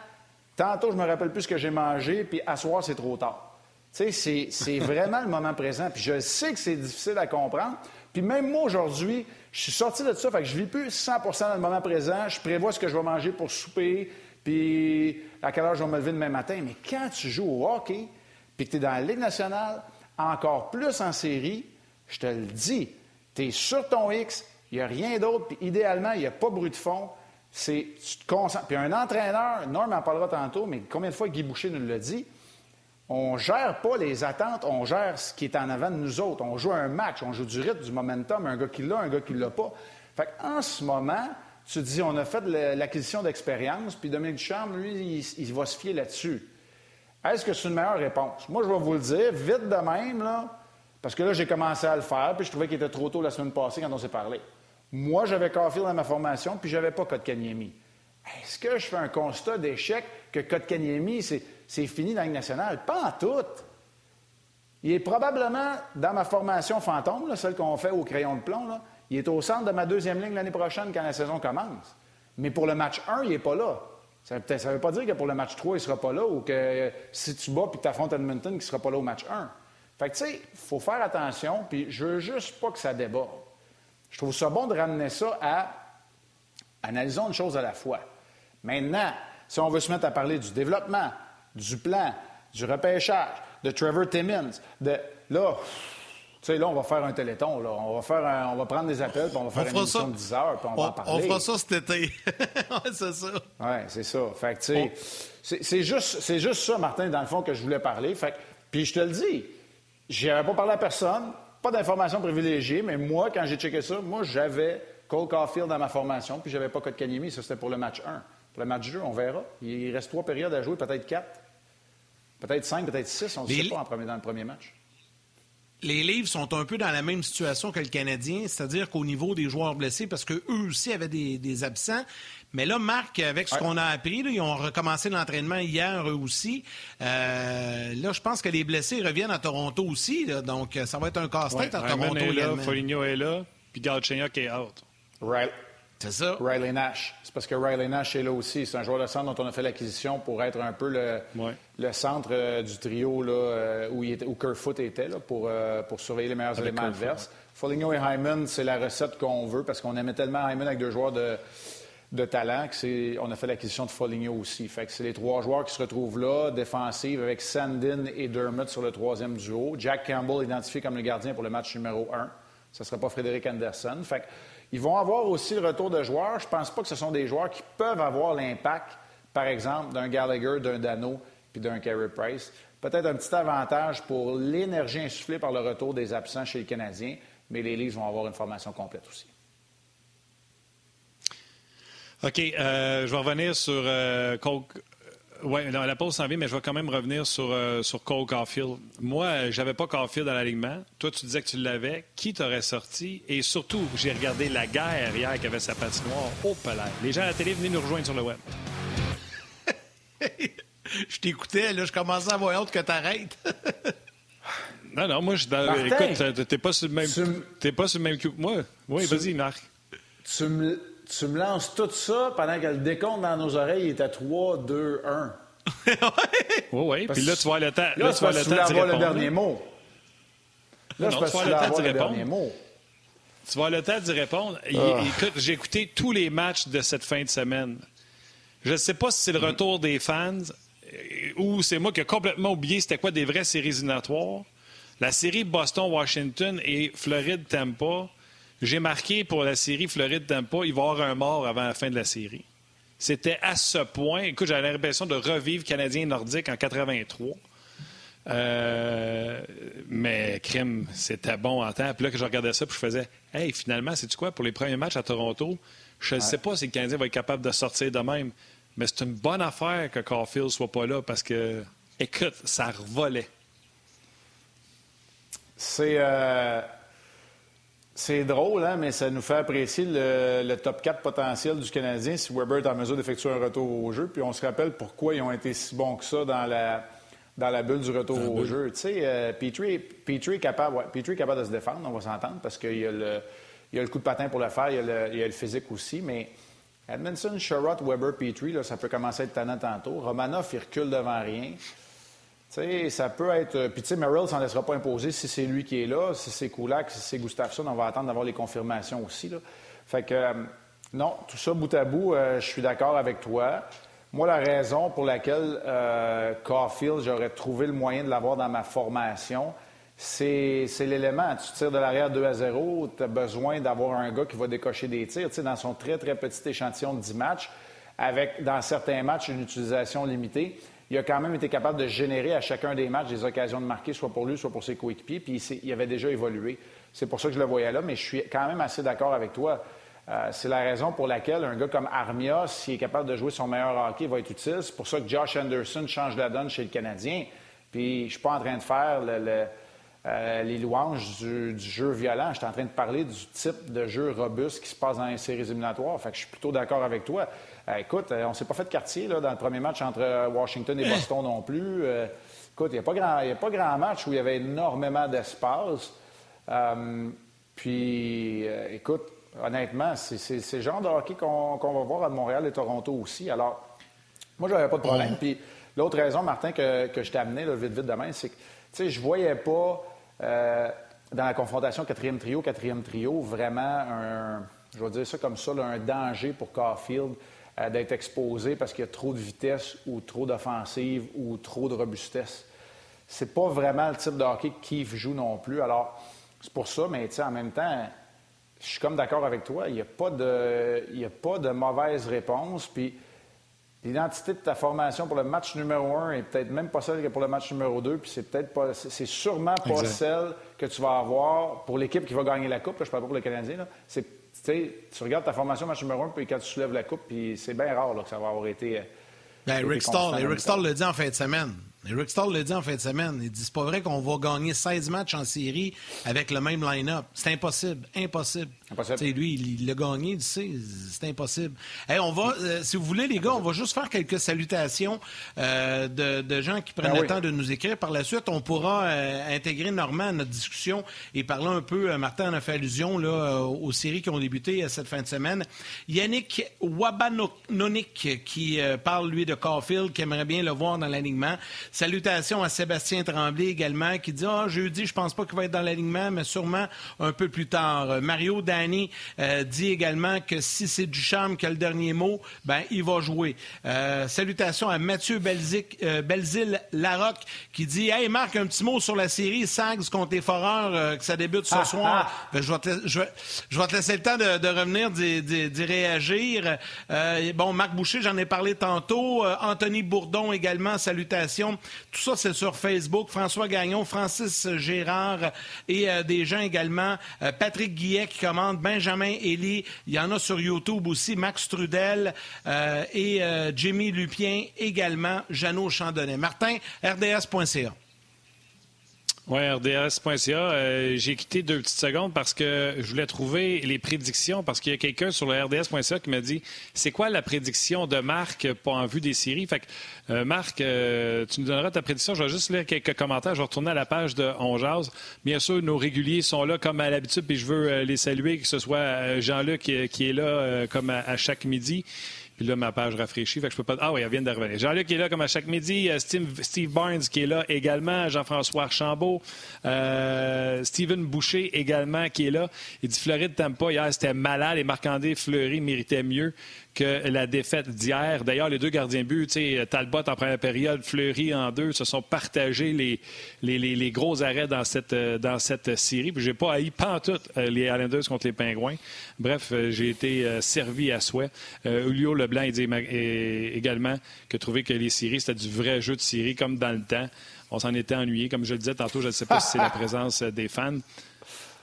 C: tantôt, je me rappelle plus ce que j'ai mangé, puis à soir, c'est trop tard. Tu sais, c'est vraiment le moment présent. Puis je sais que c'est difficile à comprendre. Puis même moi, aujourd'hui, je suis sorti de ça, fait que je vis plus 100% dans le moment présent. Je prévois ce que je vais manger pour souper, puis à quelle heure je vais me lever demain matin. Mais quand tu joues au hockey, puis que tu es dans la Ligue nationale, encore plus en série, je te le dis, tu es sur ton X, il n'y a rien d'autre, puis idéalement, il n'y a pas bruit de fond. C'est, tu te concentres. Puis un entraîneur, Norm en parlera tantôt, mais combien de fois Guy Boucher nous l'a dit, on gère pas les attentes, on gère ce qui est en avant de nous autres. On joue un match, on joue du rythme, du momentum, un gars qui l'a, un gars qui l'a pas. Fait en ce moment, tu dis, on a fait l'acquisition d'expérience, puis Dominique Ducharme, lui, il, va se fier là-dessus. Est-ce que c'est une meilleure réponse? Moi, je vais vous le dire, vite de même, parce que là, j'ai commencé à le faire, puis je trouvais qu'il était trop tôt la semaine passée quand on s'est parlé. Moi, j'avais Caulfield dans ma formation, puis j'avais pas Kotkaniemi. Est-ce que je fais un constat d'échec que Kotkaniemi, c'est c'est fini dans la nationale. Pas en tout. Il est probablement dans ma formation fantôme, celle qu'on fait au crayon de plomb. il est au centre de ma deuxième ligne l'année prochaine quand la saison commence. Mais pour le match 1, il n'est pas là. Ça ne veut pas dire que pour le match 3, il ne sera pas là ou que si tu bats et que tu affrontes Edmonton, il ne sera pas là au match 1. Fait que, tu sais, il faut faire attention, puis je veux juste pas que ça déborde. Je trouve ça bon de ramener ça à analysons une chose à la fois. Maintenant, si on veut se mettre à parler du développement, du plan, du repêchage, de Trevor Timmins, de là. Tu sais, là, on va faire un téléthon. Là. On, va faire on va prendre des appels, puis on va faire une émission de 10 heures, puis on, va en parler.
A: On fera ça cet été. ouais, c'est ça.
C: Oui, c'est ça. Fait que, tu sais, c'est juste, juste ça, Martin, dans le fond, que je voulais parler. Fait puis je te le dis, j'avais pas parlé à personne, pas d'informations privilégiées, mais moi, quand j'ai checké ça, moi, j'avais Cole Caulfield dans ma formation, puis j'avais pas Kotkaniemi. Ça, c'était pour le match 1. Pour le match 2, on verra. Il reste trois périodes à jouer, peut-être quatre. Peut-être cinq, peut-être six, on ne sait pas en premier, dans le premier match.
A: Les livres sont un peu dans la même situation que le Canadien, c'est-à-dire qu'au niveau des joueurs blessés, parce qu'eux aussi avaient des, absents. Mais là, Marc, avec ce qu'on a appris, ils ont recommencé l'entraînement hier, eux aussi. Euh, là, je pense que les blessés reviennent à Toronto aussi. donc, ça va être un casse-tête à Toronto.
B: Est là, Foligno est là, puis Galchenyuk est out.
C: Right.
A: C'est ça.
C: Riley Nash. C'est parce que Riley Nash est là aussi. C'est un joueur de centre dont on a fait l'acquisition pour être un peu le, le centre euh, du trio là, euh, où, il était, où Kerfoot était là, pour, euh, pour surveiller les meilleurs éléments adverses. Foligno et Hyman, c'est la recette qu'on veut parce qu'on aimait tellement Hyman avec deux joueurs de, de talent qu'on a fait l'acquisition de Foligno aussi. Fait que c'est les trois joueurs qui se retrouvent là, défensive, avec Sandin et Dermott sur le troisième duo. Jack Campbell identifié comme le gardien pour le match numéro un. Ce ne sera pas Frédéric Anderson. Fait que ils vont avoir aussi le retour de joueurs. Je ne pense pas que ce sont des joueurs qui peuvent avoir l'impact, par exemple, d'un Gallagher, d'un Dano puis d'un Carey Price. Peut-être un petit avantage pour l'énergie insufflée par le retour des absents chez les Canadiens, mais les Leafs vont avoir une formation complète aussi.
B: OK. Euh, je vais revenir sur euh, oui, la pause s'en vient, mais je vais quand même revenir sur, euh, sur Cole Caulfield. Moi, j'avais pas Caulfield dans l'alignement. Toi, tu disais que tu l'avais. Qui t'aurait sorti? Et surtout, j'ai regardé la guerre hier qui avait sa patinoire au palais. Les gens à la télé venaient nous rejoindre sur le web.
A: je t'écoutais, là, je commençais à avoir honte que t'arrêtes.
B: non, non, moi, je écoute, t'es pas sur le même, t'es pas sur le même que moi. Oui, vas-y, Marc.
C: Tu me tu me lances tout ça pendant que le décompte dans nos oreilles est à 3, 2, 1.
B: oui, oui. Puis là, tu vois le temps.
C: Là, tu vas le temps avoir le dernier mot. Là, je pense que tu vas avoir le dernier mot.
B: Tu vas le temps d'y répondre. Ah. Écoute, j'ai écouté tous les matchs de cette fin de semaine. Je ne sais pas si c'est le retour des fans euh, ou c'est moi qui ai complètement oublié c'était quoi des vraies séries éliminatoires. La série Boston-Washington et Floride-Tampa j'ai marqué pour la série Floride-Tampa, il va y avoir un mort avant la fin de la série. C'était à ce point. Écoute, j'avais l'impression de revivre Canadien Nordique en 83. Euh, mais crime, c'était bon en temps. Puis là, que je regardais ça, puis je faisais Hey, finalement, c'est-tu quoi? Pour les premiers matchs à Toronto? Je ne sais pas si le Canadien va être capable de sortir de même. Mais c'est une bonne affaire que Caulfield soit pas là parce que, écoute, ça revolait.
C: C'est. Euh, c'est drôle, hein, mais ça nous fait apprécier le, top 4 potentiel du Canadien si Weber est en mesure d'effectuer un retour au jeu. Puis on se rappelle pourquoi ils ont été si bons que ça dans la, dans la bulle du retour au jeu. Tu sais, euh, Petrie, est capable, capable de se défendre, on va s'entendre, parce qu'il y, a le, il y a le coup de patin pour le faire, il y a le, il y a le physique aussi, mais Edmondson, Sherrod, Weber, Petrie, là, ça peut commencer à être tannant tantôt. Romanoff, il recule devant rien. Sais, ça peut être. Euh, puis, tu sais, Merrill s'en laissera pas imposer si c'est lui qui est là. Si c'est Kulak, si c'est Gustafsson, on va attendre d'avoir les confirmations aussi. Là. Fait que, euh, non, tout ça bout à bout, euh, je suis d'accord avec toi. Moi, la raison pour laquelle Caulfield, j'aurais trouvé le moyen de l'avoir dans ma formation, c'est l'élément. Tu tires de l'arrière 2 à 0, tu as besoin d'avoir un gars qui va décocher des tirs. Tu sais, dans son très, très petit échantillon de 10 matchs, avec, dans certains matchs, une utilisation limitée, il a quand même été capable de générer à chacun des matchs des occasions de marquer, soit pour lui, soit pour ses coéquipiers, puis il, avait déjà évolué. C'est pour ça que je le voyais là, mais je suis quand même assez d'accord avec toi. Euh, c'est la raison pour laquelle un gars comme Armia, s'il est capable de jouer son meilleur hockey, va être utile. C'est pour ça que Josh Anderson change la donne chez le Canadien. Puis je suis pas en train de faire euh, les louanges du, jeu violent. Je suis en train de parler du type de jeu robuste qui se passe dans les séries éliminatoires. Fait que je suis plutôt d'accord avec toi. Euh, écoute, euh, on ne s'est pas fait de quartier là, dans le premier match entre euh, Washington et Boston non plus. écoute, il n'y a, pas grand, a pas grand match où il y avait énormément d'espace. puis, écoute, honnêtement, c'est le genre de hockey qu'on va voir à Montréal et Toronto aussi. Alors, moi, je n'avais pas de problème. Puis, l'autre raison, Martin, que, je t'ai amené vite, vite demain, c'est que, tu sais, je voyais pas dans la confrontation quatrième trio, quatrième trio, vraiment un, je vais dire ça comme ça, un danger pour Caulfield euh, d'être exposé parce qu'il y a trop de vitesse ou trop d'offensive ou trop de robustesse. C'est pas vraiment le type de hockey que Keith joue non plus. Alors, c'est pour ça, mais en même temps, je suis comme d'accord avec toi. Il n'y a, pas de, il a pas de mauvaise réponse. Puis, l'identité de ta formation pour le match numéro un est peut-être même pas celle que pour le match numéro deux. Puis, c'est peut-être pas, c'est sûrement pas celle que tu vas avoir pour l'équipe qui va gagner la Coupe. je ne parle pas pour le Canadien. C'est tu regardes ta formation match numéro un, puis quand tu soulèves la coupe, puis c'est bien rare que ça va avoir été. Euh,
A: ben, Rick Stall l'a dit en fin de semaine. Rick Stall l'a dit en fin de semaine. Il dit c'est pas vrai qu'on va gagner 16 matchs en série avec le même line-up. C'est impossible. Impossible. Lui, il l'a gagné, tu sais, c'est impossible. on va, euh, si vous voulez, les gars, on va juste faire quelques salutations euh, de, gens qui prennent ben le temps de nous écrire. Par la suite, on pourra euh, intégrer Normand à notre discussion et parler un peu, Martin en a fait allusion là, aux séries qui ont débuté cette fin de semaine. Yannick Wabanonik qui parle, lui, de Caulfield, qui aimerait bien le voir dans l'alignement. Salutations à Sébastien Tremblay également qui dit Ah, oh, jeudi, je pense pas qu'il va être dans l'alignement, mais sûrement un peu plus tard. Mario Euh, dit également que si c'est Ducharme qui a le dernier mot, ben il va jouer. Euh, salutations à Mathieu Belzic, euh, Belzile Larocque qui dit Hey Marc, un petit mot sur la série Sags contre les Foreurs, que ça débute ce ah, soir. Ah. Ben, je, vais te, je, vais, te laisser le temps de, revenir, d'y réagir. bon, Marc Boucher, j'en ai parlé tantôt. Anthony Bourdon également, salutations. Tout ça, c'est sur Facebook. François Gagnon, Francis Gérard et des gens également. Patrick Guillet qui Benjamin Elie. Il y en a sur YouTube aussi. Max Trudel euh, et Jimmy Lupien également. Jeannot Chandonnet. Martin, RDS.ca.
B: Oui, RDS.ca. Euh, j'ai quitté deux petites secondes parce que je voulais trouver les prédictions parce qu'il y a quelqu'un sur le RDS.ca qui m'a dit c'est quoi la prédiction de Marc pour en vue des séries? Fait que, euh, Marc, euh, tu nous donneras ta prédiction. Je vais juste lire quelques commentaires. Je vais retourner à la page de On Bien sûr, nos réguliers sont là comme à l'habitude, puis je veux les saluer, que ce soit Jean-Luc qui, est là comme à chaque midi. Puis là, ma page rafraîchit, fait que je peux pas. Ah oui, elle vient de revenir. Jean-Luc est là comme à chaque midi. Euh, Steve, Barnes qui est là également. Jean-François Archambault. Euh, Steven Boucher également qui est là. Il dit Floride t'aime pas. Hier, c'était malade et Marc-André Fleury méritait mieux que la défaite d'hier. D'ailleurs, les deux gardiens but, Talbot en première période, Fleury en deux, se sont partagés les, les, gros arrêts dans cette, euh, dans cette série. Puis j'ai pas haï pantoute euh, les Islanders contre les Pingouins. Bref, euh, j'ai été servi à souhait. Julio Leblanc il dit également que trouver que les séries, c'était du vrai jeu de série comme dans le temps. On s'en était ennuyé. Comme je le disais tantôt, je ne sais pas si c'est la présence des fans.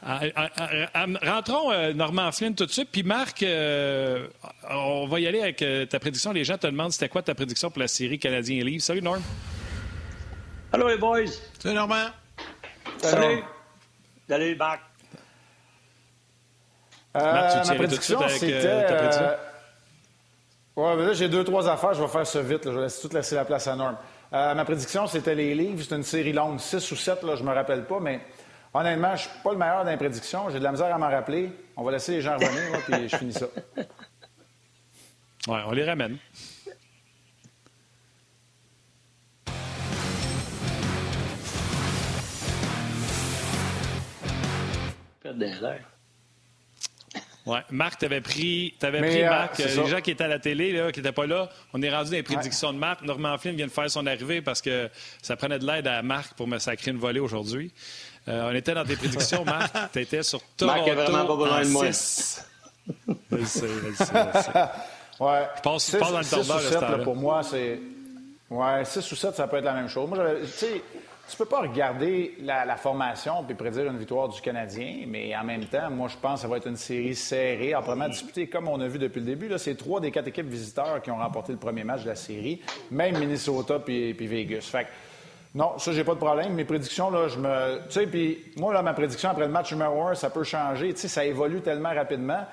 B: Ah, ah, ah, rentrons euh, Normand Flynn tout de suite. Puis Marc, euh, on va y aller avec euh, ta prédiction. Les gens te demandent c'était quoi ta prédiction pour la série Canadien Livre. Salut Norm.
D: Allô les boys.
A: Salut Normand.
D: Salut. Salut Marc.
C: Marc, tu ma prédiction, c'était... Ouais, là, j'ai deux, trois affaires. Je vais faire ça vite. Je vais laisser tout laisser la place à Norm. ma prédiction, c'était les livres. C'est une série longue, six ou sept, là, je me rappelle pas, mais Honnêtement, je ne suis pas le meilleur dans les prédictions. J'ai de la misère à m'en rappeler. On va laisser les gens revenir, puis je finis ça.
B: Oui, on les ramène. Ouais. Marc, tu avais pris, avais pris euh, Marc, euh, les gens qui étaient à la télé, là, qui n'étaient pas là, on est rendu dans les prédictions de Marc. Normand Flynn vient de faire son arrivée parce que ça prenait de l'aide à Marc pour me sacrer une volée aujourd'hui. Euh, on était dans tes prédictions, Marc. Tu étais sur Toronto Marc est vraiment pas besoin de moi. je sais, je sais, je sais.
C: Ouais.
B: Je passe, dans le
C: temps Pour moi, c'est... Ouais, 6 ou 7, ça peut être la même chose. Moi, tu sais, tu peux pas regarder la, formation et prédire une victoire du Canadien, mais en même temps, moi, je pense que ça va être une série serrée, âprement disputée, comme on a vu depuis le début. C'est trois des quatre équipes visiteurs qui ont remporté le premier match de la série, même Minnesota puis, Vegas. Fait non, ça, j'ai pas de problème. Mes prédictions, là, je me. Tu sais, puis moi, là, ma prédiction après le match numéro un, ça peut changer. Tu sais, ça évolue tellement rapidement.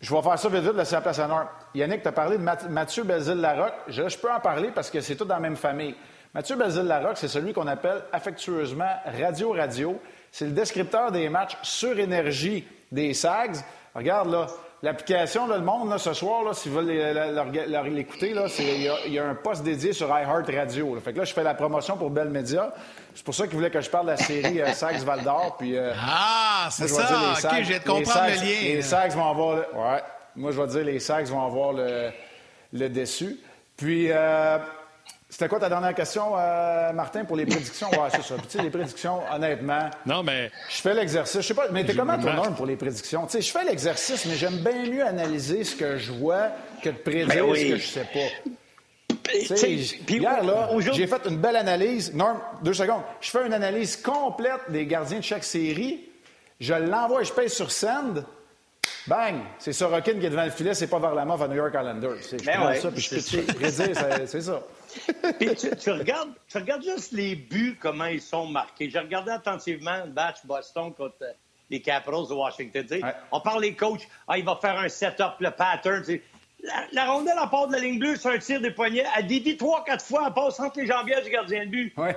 C: Je vais faire ça vite, vite, laisser la place à Nord. Yannick, tu as parlé de Mathieu Basile-Larocque. Je, peux en parler parce que c'est tout dans la même famille. Mathieu Basile-Larocque, c'est celui qu'on appelle affectueusement Radio-Radio. C'est le descripteur des matchs sur énergie des SAGs. Regarde, là, l'application, le monde, là, ce soir, là, s'ils veulent l'écouter, il y, a un poste dédié sur iHeart Radio. Fait que là, je fais la promotion pour Bell Media. C'est pour ça qu'ils voulaient que je parle de la série euh, Sags Val d'Or. Puis,
A: euh, ah, c'est ça! OK, j'ai de comprendre le lien.
C: Les Sags vont avoir... Le, ouais, moi, je vais dire les Sags vont avoir le, le déçu. Puis... Euh, c'était quoi ta dernière question, euh, Martin, pour les prédictions? Ouais, c'est ça. Puis, tu sais, les prédictions, honnêtement.
B: Non, mais.
C: Je fais l'exercice. Je sais pas, mais t'es comment ton norme pour les prédictions? Tu sais, je fais l'exercice, mais j'aime bien mieux analyser ce que je vois que de prédire ben ce que je sais pas. hier, là, j'ai fait une belle analyse. Norm, deux secondes. Je fais une analyse complète des gardiens de chaque série. Je l'envoie et je paye sur Send. Bang! C'est Sorokin qui est devant le filet, c'est pas Varlamov à New York Islanders. Je ben ça, puis je peux prédire, c'est ça.
D: Puis tu, regardes, tu regardes juste les buts, comment ils sont marqués. J'ai regardé attentivement le match Boston contre euh, les Capitals de Washington. On parle des coachs, ah, il va faire un setup, le pattern. La, rondelle en part de la ligne bleue sur un tir des poignets, elle dévie trois, quatre fois, elle passe entre les jambières du gardien de but. Ouais.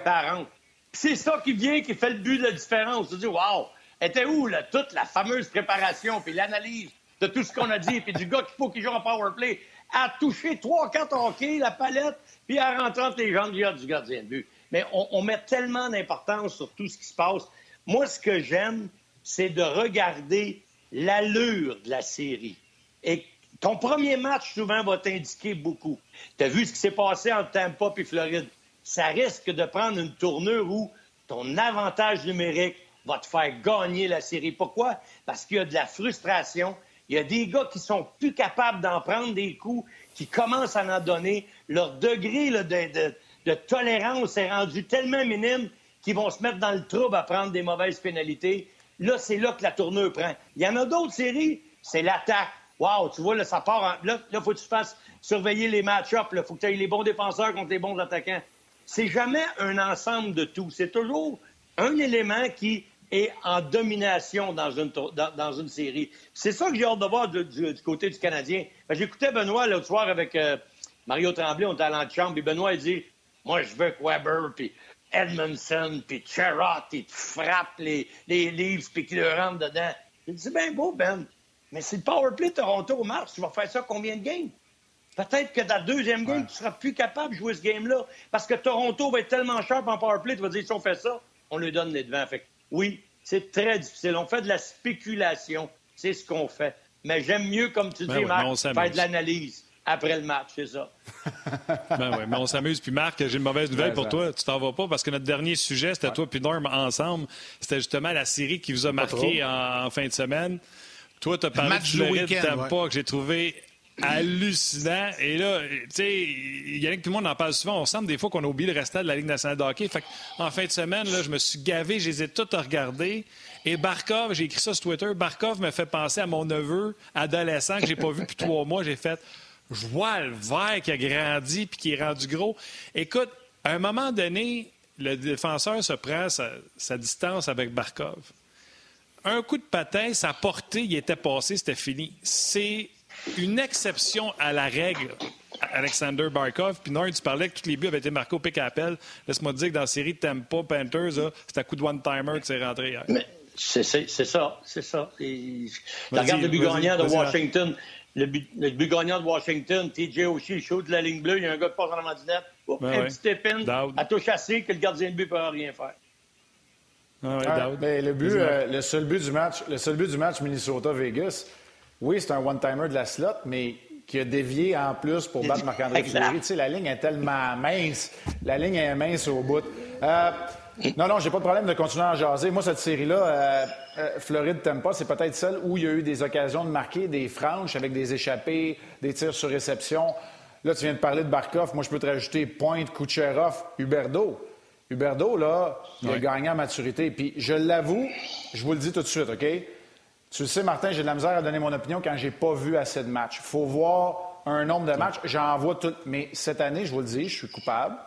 D: C'est ça qui vient, qui fait le but de la différence. Tu dis, wow, était où là, toute la fameuse préparation, puis l'analyse de tout ce qu'on a dit, puis du gars qu'il faut qu'il joue en power play, à toucher trois, quatre hockey, la palette, puis à rentrer entre les jambes du gardien de but. Mais on, met tellement d'importance sur tout ce qui se passe. Moi, ce que j'aime, c'est de regarder l'allure de la série. Et ton premier match, souvent, va t'indiquer beaucoup. Tu as vu ce qui s'est passé entre Tampa et Floride. Ça risque de prendre une tournure où ton avantage numérique va te faire gagner la série. Pourquoi? Parce qu'il y a de la frustration. Il y a des gars qui sont plus capables d'en prendre des coups, qui commencent à en donner. Leur degré de, tolérance est rendu tellement minime qu'ils vont se mettre dans le trouble à prendre des mauvaises pénalités. Là, c'est là que la tournure prend. Il y en a d'autres séries, c'est l'attaque. Wow, tu vois, là, ça part. Là, il faut que tu fasses surveiller les match-ups. Il faut que tu aies les bons défenseurs contre les bons attaquants. C'est jamais un ensemble de tout. C'est toujours un élément qui est en domination dans une, dans, une série. C'est ça que j'ai hâte de voir du, côté du Canadien. Ben, j'écoutais Benoît l'autre soir avec euh, Mario Tremblay, on était à chambre, puis Benoît, il dit Moi, je veux que Weber, puis Edmondson, puis Cherrott, il te frappe les, les livres, puis qu'il le rentre dedans. J'ai dit bien beau, Ben, mais c'est le powerplay Toronto au mars, tu vas faire ça combien de games? Peut-être que dans la deuxième game, tu seras plus capable de jouer ce game-là. Parce que Toronto va être tellement sharp en powerplay, tu vas dire, si on fait ça, on lui donne les devants. Fait oui, c'est très difficile. On fait de la spéculation. C'est ce qu'on fait. Mais j'aime mieux, comme tu ben dis, Marc, faire de l'analyse après le match, c'est ça.
B: ben oui, mais on s'amuse. Puis Marc, j'ai une mauvaise nouvelle pour toi. Tu t'en vas pas parce que notre dernier sujet, c'était toi puis Norm ensemble. C'était justement la série qui vous a marqué en, fin de semaine. Toi, tu as parlé de Floride, pas que j'ai trouvé hallucinant. Et là, tu sais, il y a que tout le monde en parle souvent. On semble des fois qu'on a oublié le restant de la Ligue nationale de hockey. Fait en fin de semaine, là, je me suis gavé, je les ai toutes regardées. Et Barkov, j'ai écrit ça sur Twitter, Barkov me fait penser à mon neveu adolescent que j'ai pas vu depuis trois mois. J'ai fait, je vois le vert qui a grandi puis qui est rendu gros. Écoute, à un moment donné, le défenseur se prend sa, sa distance avec Barkov. Un coup de patin, sa portée, il était passé, c'était fini. C'est une exception à la règle, Alexander Barkov. Puis Nord, tu parlais que tous les buts avaient été marqués au pick à appel. Laisse-moi te dire que dans la série Tampa Panthers, c'est à coup de one-timer que c'est rentré hier.
D: c'est ça, c'est ça. regarde le but gagnant de Washington. le but, le but gagnant de Washington, TJ Oshie, chaud de la ligne bleue, il y a un gars qui passe en avant du net, ben un petit épine, à tout chasser, que le gardien de but peut rien faire.
C: Ah ah, ben, le, but, euh, le seul but du match, le seul but du match Minnesota-Vegas, oui, c'est un one-timer de la slot, mais qui a dévié en plus pour battre Marc-André Fleury. Tu sais, la ligne est tellement mince. La ligne est mince au bout. Euh, non, non, j'ai pas de problème de continuer à jaser. Moi, cette série-là, euh, euh, Floride Tampa, c'est peut-être celle où il y a eu des occasions de marquer des franches avec des échappées, des tirs sur réception. Là, tu viens de parler de Barkov. Moi, je peux te rajouter Pointe, Kucherov, Huberdo. Huberdo, là, il a gagné en maturité. Puis, je l'avoue, je vous le dis tout de suite, OK? Tu le sais, Martin, j'ai de la misère à donner mon opinion quand j'ai pas vu assez de matchs. Il faut voir un nombre de matchs. J'en vois tout. Mais cette année, je vous le dis, je suis coupable.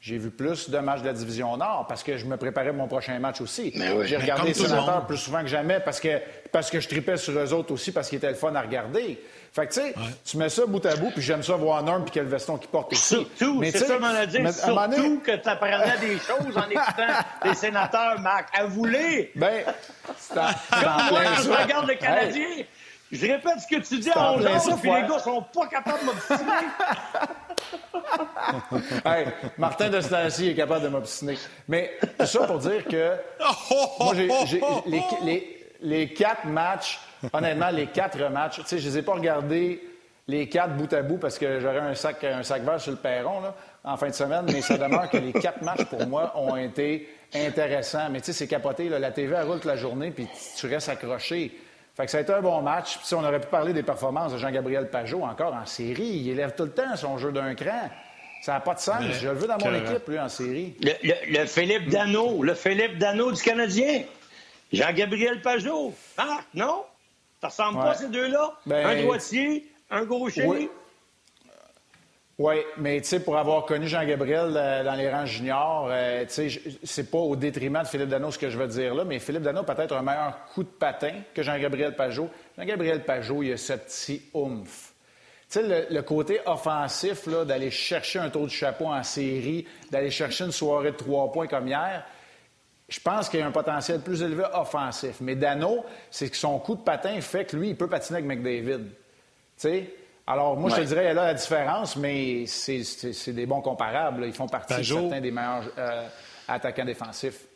C: J'ai vu plus de matchs de la Division Nord parce que je me préparais pour mon prochain match aussi.
D: Ben
C: j'ai regardé les sénateurs plus souvent que jamais parce que, parce que je tripais sur eux autres aussi parce qu'ils étaient le fun à regarder. Fait que, tu sais, tu mets ça bout à bout, puis j'aime ça voir Norm puis quel veston qu'il porte aussi.
D: Surtout, c'est ça, m'en a dit, surtout que tu apprenais des choses en écoutant les sénateurs, Marc. Avouez!
C: Ben,
D: c'est en, Comme moi, quand je regarde le Canadien, je répète ce que tu dis à 11 ans, puis les gars sont pas capables de m'obstiner.
C: hey, Martin de Stancy est capable de m'obstiner. Mais tout ça pour dire que moi, j'ai, les, les, les, quatre matchs, honnêtement, les quatre matchs, tu sais, je les ai pas regardés les quatre bout à bout parce que j'aurais un sac, un sac vert sur le perron là, en fin de semaine, mais ça demeure que les quatre matchs pour moi ont été intéressants. Mais tu sais, c'est capoté. Là, la TV elle roule toute la journée puis tu restes accroché. Fait que ça a été un bon match. Puis on aurait pu parler des performances de Jean-Gabriel Pajot encore en série. Il élève tout le temps son jeu d'un cran. Ça n'a pas de sens. Je le veux dans mon équipe, lui, en série.
D: Le, Philippe Dano, le Philippe Dano du Canadien. Jean-Gabriel Pajot. Ah, non? Ça ressemble pas, ces deux-là? Ben, un droitier, un gaucher?
C: Oui, mais tu sais, pour avoir connu Jean-Gabriel euh, dans les rangs juniors, euh, tu sais, c'est pas au détriment de Philippe Dano ce que je veux dire là, mais Philippe Dano peut-être un meilleur coup de patin que Jean-Gabriel Pajot. Jean-Gabriel Pajot, il a ce petit oomph. Tu sais, le, côté offensif, là, d'aller chercher un tour de chapeau en série, d'aller chercher une soirée de trois points comme hier, je pense qu'il y a un potentiel plus élevé offensif. Mais Dano, c'est que son coup de patin fait que lui, il peut patiner avec McDavid. Tu sais, alors, moi, je te dirais, là, la différence, mais c'est des bons comparables. Ils font partie de certains des meilleurs euh, attaquants défensifs.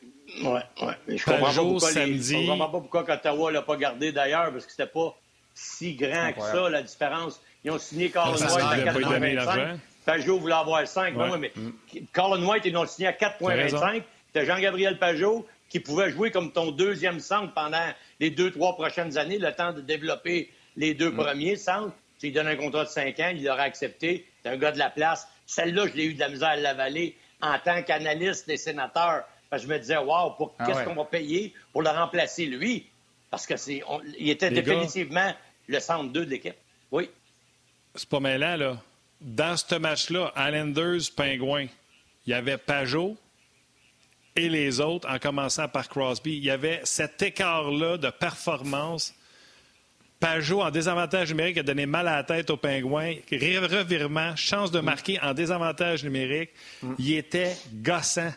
D: Oui, oui. Je comprends, pas pourquoi comprends pas pourquoi Ottawa ne l'a pas gardé d'ailleurs, parce que c'était pas si grand que ça, la différence. Ils ont signé Colin White à 4,25. Pajot voulait avoir 5. Ouais. mais mm. Colin White, ils l'ont signé à 4,25. C'était Jean-Gabriel Pajot qui pouvait jouer comme ton deuxième centre pendant les deux, trois prochaines années, le temps de développer les deux mm. premiers centres. Tu lui donnes un contrat de 5 ans, il l'aurait accepté. C'est un gars de la place. Celle-là, je l'ai eu de la misère à l'avaler en tant qu'analyste des sénateurs. je me disais, wow, pour ah qu'est-ce qu'on va payer pour le remplacer lui? Parce que c'est, il était définitivement le centre 2 de l'équipe. Oui.
B: C'est pas mêlant, là. Dans ce match-là, Islanders, Pingouins, il y avait Pajot et les autres, en commençant par Crosby. Il y avait cet écart-là de performance Pajot en désavantage numérique a donné mal à la tête aux Pingouins. Revirement, chance de marquer en désavantage numérique. Il était gossant.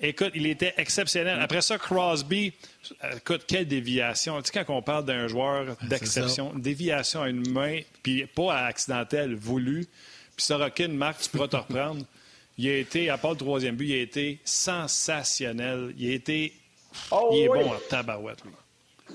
B: Écoute, il était exceptionnel. Après ça, Crosby, écoute, quelle déviation. Tu sais, quand on parle d'un joueur d'exception, déviation à une main, puis pas accidentelle, voulu, puis Sorokin, Marc, tu pourras te reprendre. Il a été, à part le troisième but, il a été sensationnel. Il a été.
C: Oh
B: il est bon en tabarouette, lui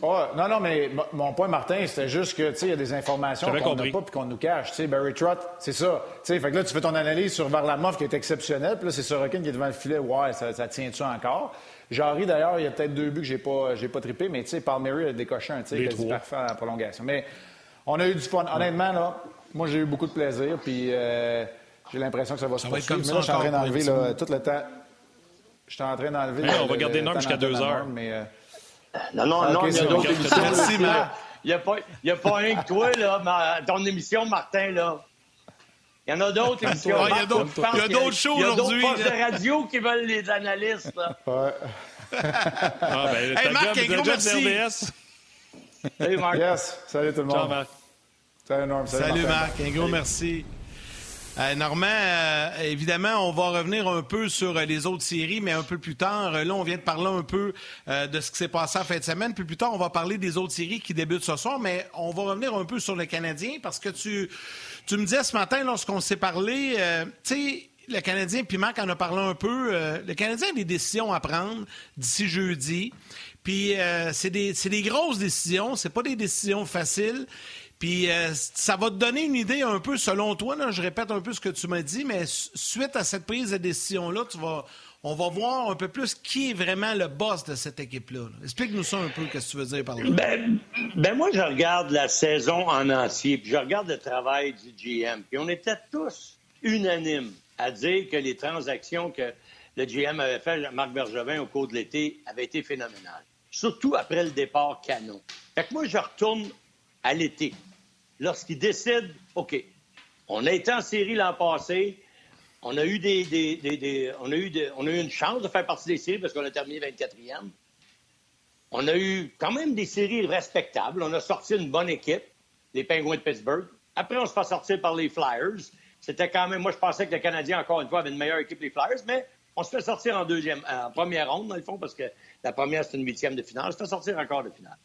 C: non, non, mais mon point, Martin, c'était juste que, tu sais, il y a des informations qu'on n'a pas puis qu'on nous cache. Tu sais, Barry Trott, c'est ça. Tu sais, fait que là, tu fais ton analyse sur Varlamov qui est exceptionnel, puis là, c'est Sorokin qui est devant le filet. Ouais, ça, tient-tu encore? Jarry, d'ailleurs, il y a peut-être deux buts que j'ai pas, j'ai pas trippé, mais tu sais, Palmieri a décoché un tir quasi parfait à la prolongation. Mais on a eu du fun. Honnêtement, là, moi, j'ai eu beaucoup de plaisir, puis euh, j'ai l'impression que ça va se poursuivre. Mais là, je suis en train d'enlever, tout le temps. Je suis en train d'enlever.
B: on va garder Norm jusqu'à deux heures.
C: Mais, euh,
D: non, non, ah, non, il y a d'autres émissions. Merci, Il n'y a, pas, il y a pas un que toi, là, ton émission, Martin, là. Il y en a d'autres émissions.
A: il y a d'autres shows aujourd'hui.
D: Il y a d'autres postes de radio qui veulent les analystes. Là.
C: Ouais.
B: ah, ben, hey, Marc, un gros merci.
C: Salut, Marc. Yes. Salut tout le monde.
B: Ciao, Marc.
C: Salut, Norm.
A: Salut, Salut Marc. Un gros merci. Euh, Normand, euh, évidemment, on va revenir un peu sur euh, les autres séries, mais un peu plus tard. là, on vient de parler un peu de ce qui s'est passé en fin de semaine. Puis plus tard, on va parler des autres séries qui débutent ce soir, mais on va revenir un peu sur le Canadien parce que tu, tu me disais ce matin, lorsqu'on s'est parlé, tu sais, le Canadien, puis Marc en a parlé un peu, le Canadien a des décisions à prendre d'ici jeudi. Puis c'est des, des, grosses décisions, c'est pas des décisions faciles. Puis euh, ça va te donner une idée un peu, selon toi, je répète un peu ce que tu m'as dit, mais suite à cette prise de décision-là, on va voir un peu plus qui est vraiment le boss de cette équipe-là. Explique-nous ça un peu, qu'est-ce que tu veux dire par là?
D: Ben, ben, moi, je regarde la saison en entier, puis je regarde le travail du GM, puis on était tous unanimes à dire que les transactions que le GM avait fait, Marc Bergevin, au cours de l'été, avaient été phénoménales. Surtout après le départ canon. Fait que moi, je retourne à l'été lorsqu'ils décident, OK, on a été en série l'an passé, on a eu des, on, a eu une chance de faire partie des séries parce qu'on a terminé 24e. On a eu quand même des séries respectables. On a sorti une bonne équipe, les Penguins de Pittsburgh. Après, on se fait sortir par les Flyers. C'était quand même, moi, je pensais que le Canadien, encore une fois, avait une meilleure équipe, les Flyers, mais on se fait sortir en deuxième, en première ronde, dans le fond, parce que la première, c'est une huitième de finale. On se fait sortir encore de finale.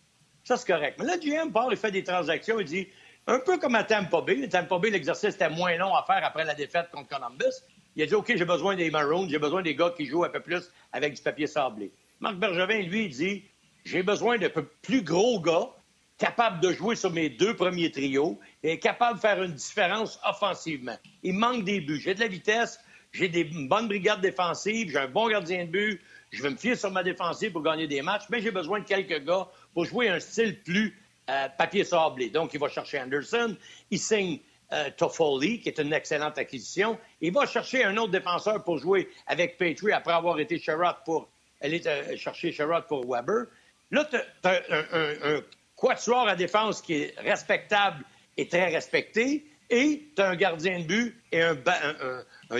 D: Ça, c'est correct. Mais là, GM part, il fait des transactions, il dit, un peu comme à Tampa Bay. Tampa Bay, l'exercice était moins long à faire après la défaite contre Columbus. Il a dit OK, j'ai besoin des Maroons, j'ai besoin des gars qui jouent un peu plus avec du papier sablé. Marc Bergevin, lui, dit J'ai besoin peu plus gros gars, capable de jouer sur mes deux premiers trios et capable de faire une différence offensivement. Il manque des buts. J'ai de la vitesse, j'ai des bonnes brigades défensives, j'ai un bon gardien de but, je vais me fier sur ma défensive pour gagner des matchs, mais j'ai besoin de quelques gars pour jouer un style plus euh, papier sablé. Donc, il va chercher Anderson. Il signe euh, Toffoli, qui est une excellente acquisition. Il va chercher un autre défenseur pour jouer avec Petrie après avoir été Sherrod pour aller euh, chercher Sherrod pour Weber. Là, tu as, un, quatuor à défense qui est respectable et très respecté. Et tu as un gardien de but et un,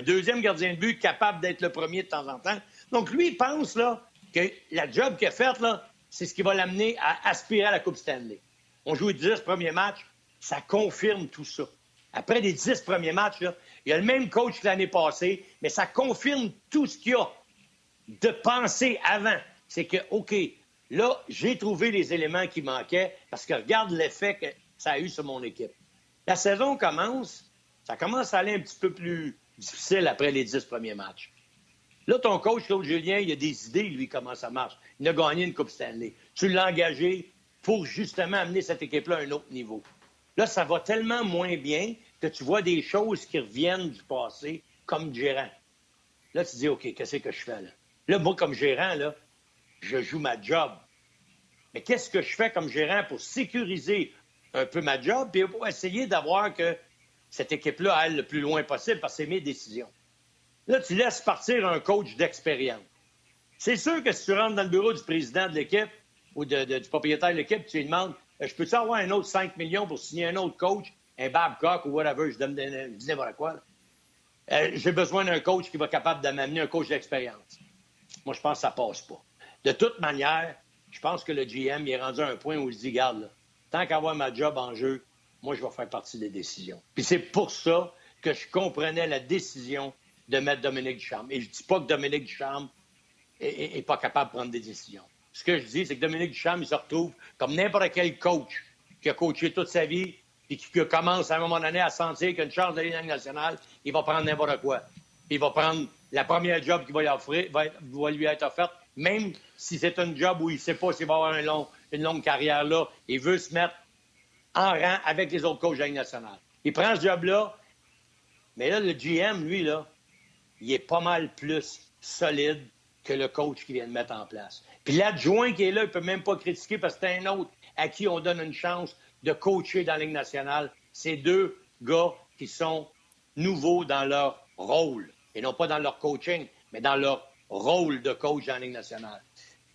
D: deuxième gardien de but capable d'être le premier de temps en temps. Donc, lui, il pense là, que la job qu'il a faite, c'est ce qui va l'amener à aspirer à la Coupe Stanley. On joue les 10 premiers matchs, ça confirme tout ça. Après les 10 premiers matchs, il y a le même coach que l'année passée, mais ça confirme tout ce qu'il y a de penser avant. C'est que, OK, là, j'ai trouvé les éléments qui manquaient parce que regarde l'effet que ça a eu sur mon équipe. La saison commence, ça commence à aller un petit peu plus difficile après les 10 premiers matchs. Là, ton coach, Claude Julien, il a des idées, lui, comment ça marche. Il a gagné une Coupe Stanley. Tu l'as engagé, pour justement amener cette équipe-là à un autre niveau. Là, ça va tellement moins bien que tu vois des choses qui reviennent du passé comme gérant. Là, tu te dis, OK, qu'est-ce que je fais là? Là, moi, comme gérant, là, je joue ma job. Mais qu'est-ce que je fais comme gérant pour sécuriser un peu ma job et pour essayer d'avoir que cette équipe-là aille le plus loin possible parce que c'est mes décisions. Là, tu laisses partir un coach d'expérience. C'est sûr que si tu rentres dans le bureau du président de l'équipe, ou du propriétaire de l'équipe, tu lui demandes euh, Je peux-tu avoir un autre 5 millions pour signer un autre coach, un Babcock ou whatever, je donne n'importe quoi. Euh, j'ai besoin d'un coach qui va être capable de m'amener un coach d'expérience. Moi, je pense que ça passe pas. De toute manière, je pense que le GM est rendu à un point où il se dit Garde, tant qu'avoir ma job en jeu, moi, je vais faire partie des décisions. Puis c'est pour ça que je comprenais la décision de mettre Dominique Ducharme. Et je ne dis pas que Dominique Ducharme n'est pas capable de prendre des décisions. Ce que je dis, c'est que Dominique Duchamp, il se retrouve comme n'importe quel coach qui a coaché toute sa vie et qui commence à un moment donné à sentir qu'il a une chance d'aller dans la nationale, il va prendre n'importe quoi. Il va prendre la première job qui va lui, offrir, va, lui être offerte, même si c'est un job où il ne sait pas s'il va avoir une longue carrière là. Il veut se mettre en rang avec les autres coachs de la nationale. Il prend ce job-là, mais là, le GM, lui, là, il est pas mal plus solide que le coach qui vient de mettre en place. Puis l'adjoint qui est là, il ne peut même pas critiquer parce que c'est un autre à qui on donne une chance de coacher dans la Ligue nationale. C'est deux gars qui sont nouveaux dans leur rôle. Et non pas dans leur coaching, mais dans leur rôle de coach dans la Ligue nationale.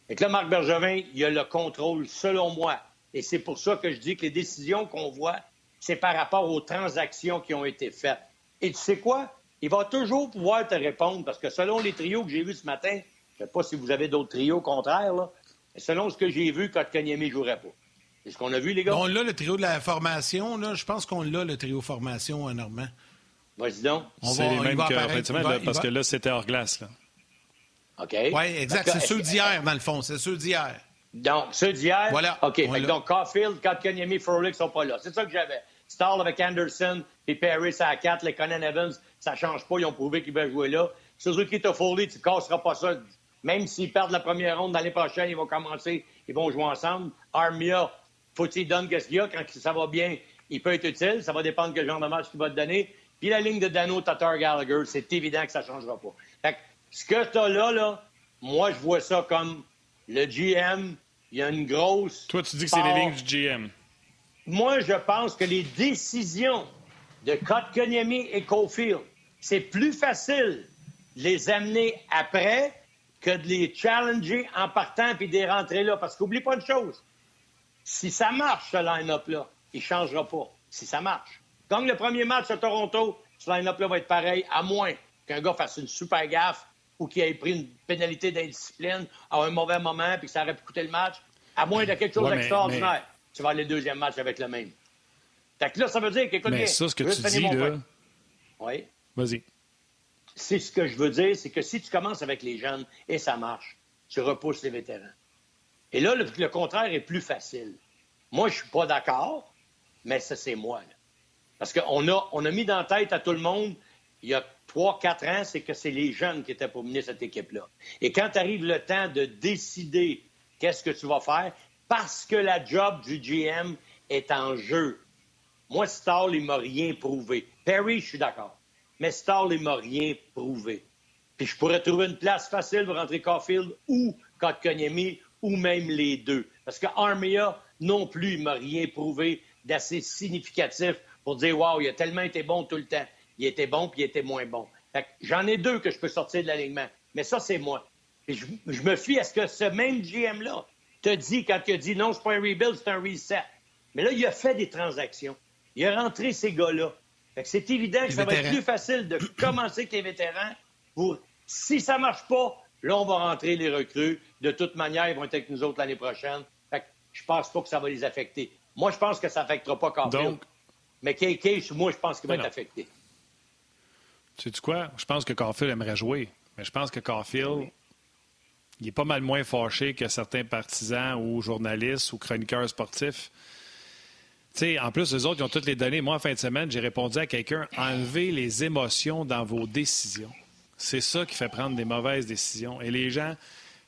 D: Et que là, Marc Bergevin, il a le contrôle, selon moi. Et c'est pour ça que je dis que les décisions qu'on voit, c'est par rapport aux transactions qui ont été faites. Et tu sais quoi? Il va toujours pouvoir te répondre parce que selon les trios que j'ai vus ce matin, je ne sais pas si vous avez d'autres trios contraires, là. Selon ce que j'ai vu, Kotkaniemi ne jouerait pas. C'est ce qu'on a vu, les gars?
A: On l'a, le trio de la formation. Là. Je pense qu'on l'a, le trio formation, Normand.
D: Vas-y donc.
B: C'est les mêmes que parce que là, c'était hors glace. Là.
D: OK.
A: Oui, exact. C'est ceux d'hier, dans le fond. C'est ceux d'hier.
D: Donc, ceux d'hier? Voilà. OK. donc, Caulfield, Kotkaniemi, Frolik sont pas là. C'est ça que j'avais. Stall avec Anderson et Paris à 4, les Conan Evans, ça change pas. Ils ont prouvé qu'ils veulent jouer là. Suzuki Toffoli, tu ne casseras pas ça. Même s'ils perdent la première ronde, l'année prochaine, ils vont commencer, ils vont jouer ensemble. Armia, faut qu'il donne ce qu'il y a. Quand ça va bien, il peut être utile. Ça va dépendre quel genre de match tu vas te donner. Puis la ligne de Dano, Tatar, Gallagher, c'est évident que ça ne changera pas. Fait que, ce que tu as là, là, moi, je vois ça comme le GM, il y a une grosse.
B: Toi, tu dis que c'est les lignes du GM.
D: Moi, je pense que les décisions de Kotkaniemi et Cofield, c'est plus facile de les amener après que de les challenger en partant puis de les rentrer là. Parce qu'oublie pas une chose. Si ça marche, ce line-up-là, il ne changera pas. Si ça marche. Comme le premier match à Toronto, ce line-up-là va être pareil, à moins qu'un gars fasse une super gaffe ou qu'il ait pris une pénalité d'indiscipline à un mauvais moment puis que ça aurait pu coûter le match, à moins de quelque chose d'extraordinaire, tu vas aller le deuxième match avec le même. Fait que là, ça veut dire qu'écoute
B: Mais ça, ce que tu dis, là...
D: Oui.
B: Vas-y.
D: C'est ce que je veux dire, c'est que si tu commences avec les jeunes et ça marche, tu repousses les vétérans. Et là, le, contraire est plus facile. Moi, je suis pas d'accord, mais ça, c'est moi. Parce qu'on a, on a mis dans la tête à tout le monde, il y a trois, quatre ans, c'est que c'est les jeunes qui étaient pour mener cette équipe-là. Et quand arrive le temps de décider qu'est-ce que tu vas faire, parce que la job du GM est en jeu. Moi, Stall, il m'a rien prouvé. Perry, je suis d'accord. Mais Stall, il m'a rien prouvé. Puis je pourrais trouver une place facile pour rentrer Caulfield ou Kotkaniemi ou même les deux. Parce que Armia, non plus, il m'a rien prouvé d'assez significatif pour dire Waouh, il a tellement été bon tout le temps. Il était bon puis il était moins bon. J'en ai deux que je peux sortir de l'alignement. Mais ça, c'est moi. je, je, me fie à ce que ce même GM-là te dit quand il a dit non, c'est pas un rebuild, c'est un reset. Mais là, il a fait des transactions. Il a rentré ces gars-là. C'est évident que ça va être plus facile de commencer que les vétérans pour, si ça marche pas, là, on va rentrer les recrues. De toute manière, ils vont être avec nous autres l'année prochaine. Fait que je pense pas que ça va les affecter. Moi, je pense que ça n'affectera pas Caulfield. Donc... Mais KK, moi, je pense qu'il va être affecté.
B: Tu sais -tu quoi? Je pense que Caulfield aimerait jouer. Mais je pense que Caulfield, il est pas mal moins fâché que certains partisans ou journalistes ou chroniqueurs sportifs en plus, eux autres, ils ont toutes les données. Moi, en fin de semaine, j'ai répondu à quelqu'un enlevez les émotions dans vos décisions. C'est ça qui fait prendre des mauvaises décisions. Et les gens,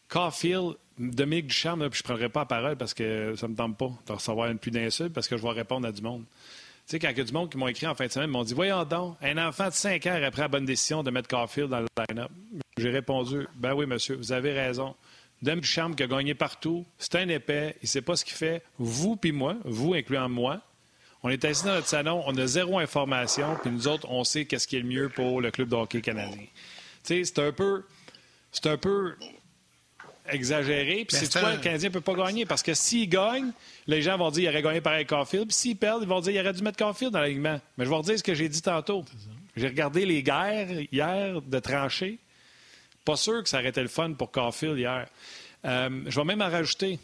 B: Caulfield, Dominique Ducharme, je ne prendrai pas la parole parce que ça ne me tente pas de recevoir une plus d'insultes parce que je vais répondre à du monde. Tu sais, quand il y a du monde qui m'ont écrit en fin de semaine, ils m'ont dit Voyons donc, un enfant de 5 ans a pris la bonne décision de mettre Caulfield dans le line-up. J'ai répondu Ben oui, monsieur, vous avez raison. Duchamp qui a gagné partout. C'est un épais. Il ne sait pas ce qu'il fait. Vous puis moi, vous incluant moi, on est assis dans notre salon, on a zéro information, puis nous autres, on sait qu'est-ce qui est le mieux pour le club de hockey canadien. Tu sais, c'est un peu... C'est un peu exagéré. Puis c'est quoi, le Canadien ne peut pas gagner. Parce que s'il gagne, les gens vont dire qu'il aurait gagné pareil Caulfield. Puis s'il perd, ils vont dire qu'il aurait dû mettre Caulfield dans l'alignement. Mais je vais vous dire ce que j'ai dit tantôt. J'ai regardé les guerres hier de tranchées. Pas sûr que ça aurait été le fun pour Caulfield hier. Euh, je vais même en rajouter.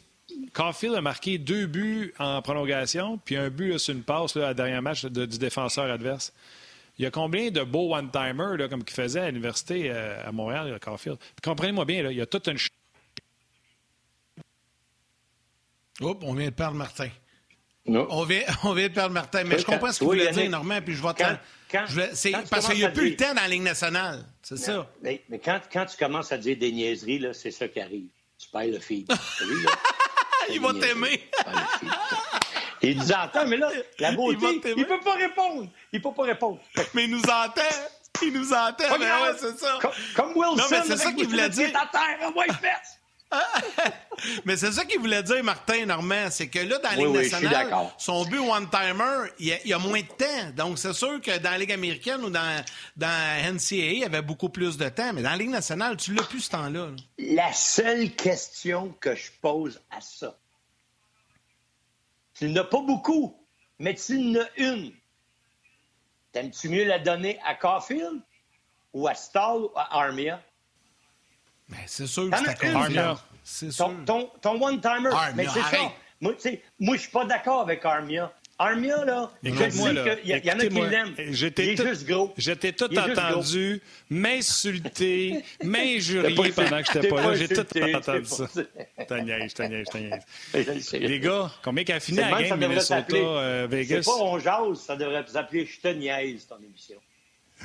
B: Caulfield a marqué deux buts en prolongation, puis un but sur une passe là, à dernier match du défenseur adverse. Il y a combien de beaux one-timers comme qu'il faisait à l'université euh, à Montréal, Caulfield? Comprenez-moi bien, là, il y a toute une...
A: Oups, on vient de perdre Martin. On, vient, on vient de perdre Martin, mais je comprends ce que vous voulez dire, Normand, puis je vais... C'est parce qu'il n'y a plus le temps dans la Ligue nationale, c'est ça.
D: Mais, quand, quand, tu commences à dire des niaiseries, c'est ça qui arrive. Tu perds le feed.
A: il va t'aimer.
D: il nous entend, mais là, la beauté, il, ne peut pas répondre. Il peut pas répondre.
A: Mais il nous entend. Il nous entend. mais ouais, c'est ça.
D: Comme, Wilson. Non,
A: mais c'est ça qu'il voulait dire.
D: Terre,
A: mais c'est ça qu'il voulait dire, Martin Normand, c'est que là, dans la Ligue nationale, son but one-timer, il y, a moins de temps. Donc, c'est sûr que dans la Ligue américaine ou dans, dans NCAA, il y avait beaucoup plus de temps. Mais dans la Ligue nationale, tu l'as plus ce temps-là.
D: La seule question que je pose à ça, tu n'as pas beaucoup, mais tu n'as une. T'aimes-tu mieux la donner à Caulfield ou à Stall ou à Armia?
A: Ben, c'est sûr que c'est Armia.
D: C'est sûr. Ton, ton, one-timer. Mais c'est ça. Moi, moi je suis pas d'accord avec Armia. Armia, là,
B: écoute-moi,
D: il y, en a qui l'aiment. J'étais tout, juste gros.
B: J'étais tout entendu m'insulter, m'injurier pendant que j'étais pas là. J'ai tout entendu ça. T'as niaise, t'as niaise, t'as niaise. Les gars, combien qu'a fini la game Minnesota-Vegas?
D: Euh, c'est pas on jase, ça devrait s'appeler Je te niaise, ton émission.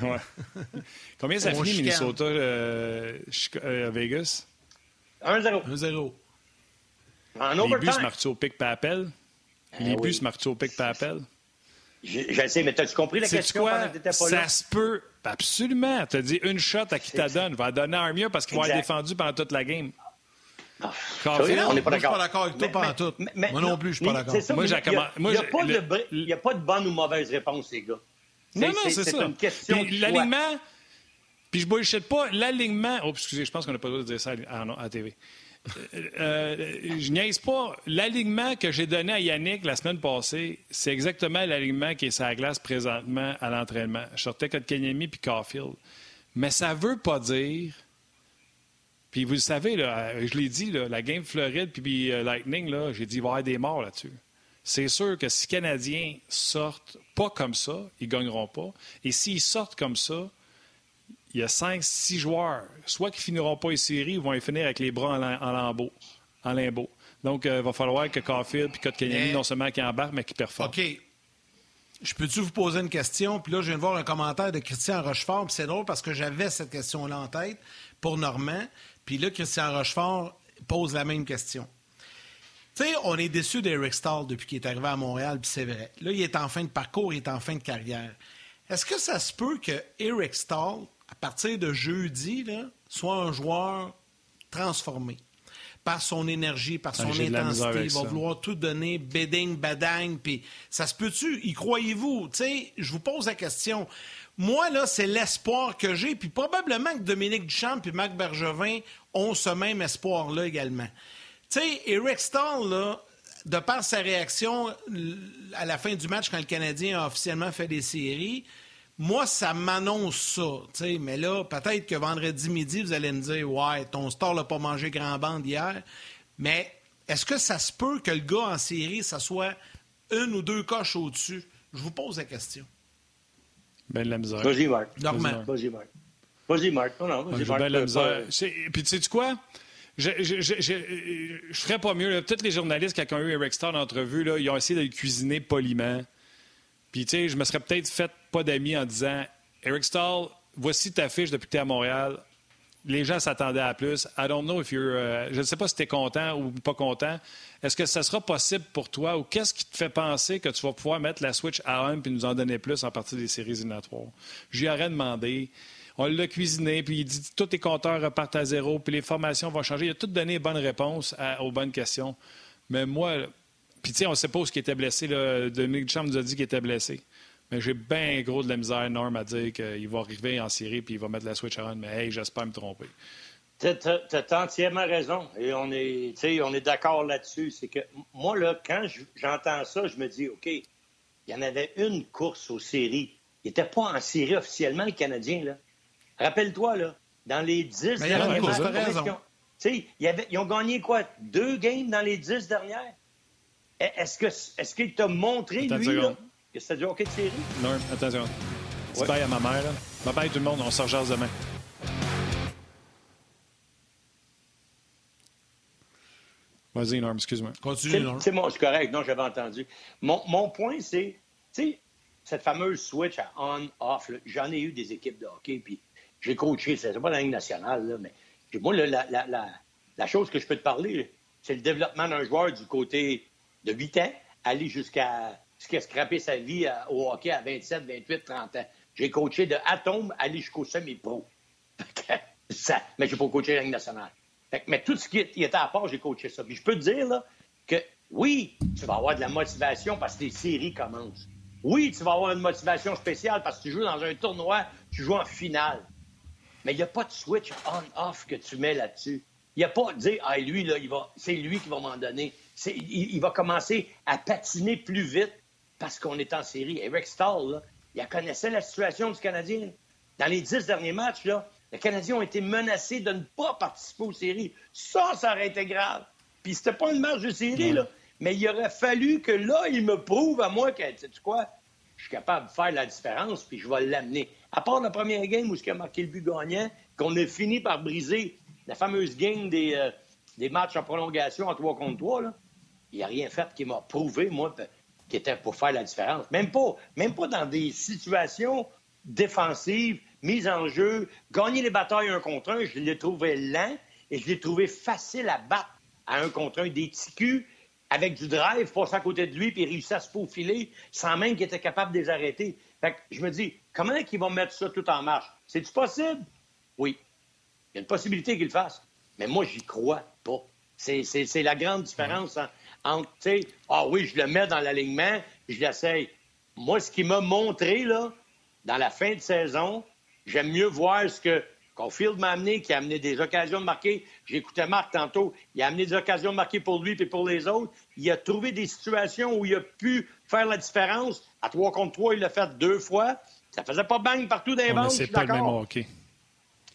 B: Ouais. combien ça finit Minnesota-Vegas?
A: Euh, 1-0. 1-0.
D: En
B: Les buts marquent au pic papel? Ah Les buts marquent au pic papel?
D: Je, sais, mais as-tu compris la question
B: quoi? pendant que pas là? Ça se peut. Absolument. Tu as dit une shot à qui tu donne. Va donner un mieux parce qu'il va être défendu pendant toute la game.
A: Ah, on n'est pas d'accord avec toi pendant tout. moi non plus, je suis pas d'accord.
D: Moi, Il n'y a, pas de bonne ou mauvaise réponse, les gars.
B: Non, non, c'est ça. une question L'alignement, puis je bullshit pas, l'alignement... Oh, excusez, je pense qu'on n'a pas le droit de dire ça à, TV. Euh, euh, je niaise pas. L'alignement que j'ai donné à Yannick la semaine passée, c'est exactement l'alignement qui est sur la glace présentement à l'entraînement. Je sortais Kotkaniemi puis Caulfield. Mais ça veut pas dire... Puis vous le savez, là, je l'ai dit, là, la game Floride puis euh, Lightning, j'ai dit il va y avoir des morts là-dessus. C'est sûr que si les Canadiens sortent pas comme ça, ils ne gagneront pas. Et s'ils sortent comme ça, il y a cinq, six joueurs, soit qui finiront pas les séries, ou vont y finir avec les bras en, lambeaux, en limbo. Donc, euh, il va falloir que Caulfield et Kotkaniemi, non seulement qui embarquent, mais qui performent.
A: OK. Je peux-tu vous poser une question? Puis là, je viens de voir un commentaire de Christian Rochefort. Puis c'est drôle parce que j'avais cette question-là en tête pour Normand. Puis là, Christian Rochefort pose la même question. Tu sais, on est déçu d'Eric Stahl depuis qu'il est arrivé à Montréal, puis c'est vrai. Là, il est en fin de parcours, il est en fin de carrière. Est-ce que ça se peut que Eric Stahl à partir de jeudi, soit un joueur transformé par son énergie, par son intensité? Il va vouloir tout donner, bedding, badang, puis ça se peut-tu? Y croyez-vous? Tu sais, je vous pose la question. Moi, là, c'est l'espoir que j'ai, puis probablement que Dominique Duchamp et Marc Bergevin ont ce même espoir-là également. Tu sais, Eric Stahl, là, de par sa réaction à la fin du match quand le Canadien a officiellement fait des séries, moi, ça m'annonce ça. Mais là, peut-être que vendredi midi, vous allez me dire Ouais, ton star n'a pas mangé grand bande hier. Mais est-ce que ça se peut que le gars en série, ça soit une ou deux coches au-dessus? Je vous pose la question.
B: Ben de la misère.
D: Vas-y, Marc. Normal. Vas-y, Marc. Vas-y, Marc. Non, non, vas-y, Marc. Ben
B: la misère. Puis, tu sais quoi? Je ne ferais pas mieux. Tous les journalistes qui ont eu Eric Starr en entrevue, ils ont essayé de le cuisiner poliment. Puis, tu sais, je me serais peut-être fait pas d'amis en disant Eric Stahl, voici ta fiche depuis que tu es à Montréal. Les gens s'attendaient à plus. I don't know if you're. Euh, je ne sais pas si tu es content ou pas content. Est-ce que ça sera possible pour toi ou qu'est-ce qui te fait penser que tu vas pouvoir mettre la switch à 1 puis nous en donner plus en partie des séries éliminatoires? J'y aurais demandé. On l'a cuisiné, puis il dit tous tes compteurs repartent à zéro, puis les formations vont changer. Il a tout donné bonnes réponses aux bonnes questions. Mais moi, puis tu sais, on ne sait pas où il était blessé. Dominique Duchamp nous a dit qu'il était blessé. Mais j'ai bien gros de la misère, Norm, à dire qu'il va arriver en série puis il va mettre la switch on. Mais hey, j'espère me tromper.
D: Tu as, entièrement raison. Et on est, d'accord là-dessus. C'est que moi, là, quand j'entends ça, je me dis, OK, il y en avait une course aux séries. Il n'était pas en série officiellement, les Canadiens. Là. Rappelle-toi, là, dans les dix dernières matchs, ils ont gagné quoi? Deux games dans les dix dernières? Est-ce qu'il est qu'il t'a montré, lui, là, que c'était du hockey de série?
B: Non, attention. Ouais. Bye à ma mère. Là. Bye bye tout le monde, on se rejase demain. Vas-y, Norm, excuse-moi.
A: Continue, Norm.
D: C'est moi, je suis correct. Non, j'avais entendu. Mon, mon point, c'est, tu sais, cette fameuse switch à on-off, j'en ai eu des équipes de hockey, puis j'ai coaché, c'est pas la Ligue nationale, là, mais moi, la, la, la, chose que je peux te parler, c'est le développement d'un joueur du côté de 8 ans, aller jusqu'à ce scraper sa vie au hockey à 27, 28, 30 ans. J'ai coaché de Atome aller jusqu'au semi-pro. ça, mais j'ai pas coaché la Ligue nationale. mais tout ce qui était à part, j'ai coaché ça. Puis je peux te dire là, que oui, tu vas avoir de la motivation parce que les séries commencent. Oui, tu vas avoir une motivation spéciale parce que tu joues dans un tournoi, tu joues en finale. Mais il n'y a pas de switch on-off que tu mets là-dessus. Il n'y a pas de dire, ah, lui, là, il va, c'est lui qui va m'en donner. Il, il, va commencer à patiner plus vite parce qu'on est en série. Eric Stahl, là, il connaissait la situation du Canadien. Dans les dix derniers matchs, là, les Canadiens ont été menacés de ne pas participer aux séries. Ça, ça aurait été grave. Puis c'était pas une match de série, là. Mais il aurait fallu que là, il me prouve à moi que, tu sais quoi, je suis capable de faire la différence, puis je vais l'amener. À part la première game où il a marqué le but gagnant, qu'on a fini par briser la fameuse game des, euh, des matchs en prolongation en 3 contre 3, là, il n'y a rien fait qui m'a prouvé, moi, qu'il était pour faire la différence. Même pas, même pas dans des situations défensives, mises en jeu, gagner les batailles un contre un, je l'ai trouvé lent et je l'ai trouvé facile à battre à un contre un. Des ticus avec du drive, passer à côté de lui, puis réussir à se faufiler sans même qu'il était capable de les arrêter. Fait que je me dis, comment est-ce qu'ils vont mettre ça tout en marche? C'est-tu possible? Oui. Il y a une possibilité qu'ils le fassent. Mais moi, j'y crois pas. C'est la grande différence entre, tu sais, ah oui, je le mets dans l'alignement, je l'essaye. Moi, ce qui m'a montré, là, dans la fin de saison, j'aime mieux voir ce que Caulfield m'a amené, qui a amené des occasions de marquer. J'écoutais Marc tantôt. Il a amené des occasions de marquer pour lui et pour les autres. Il a trouvé des situations où il a pu faire la différence. À 3 contre 3, il l'a fait deux fois. Ça faisait pas bang partout dans les bandes.
B: C'est pas le même hockey.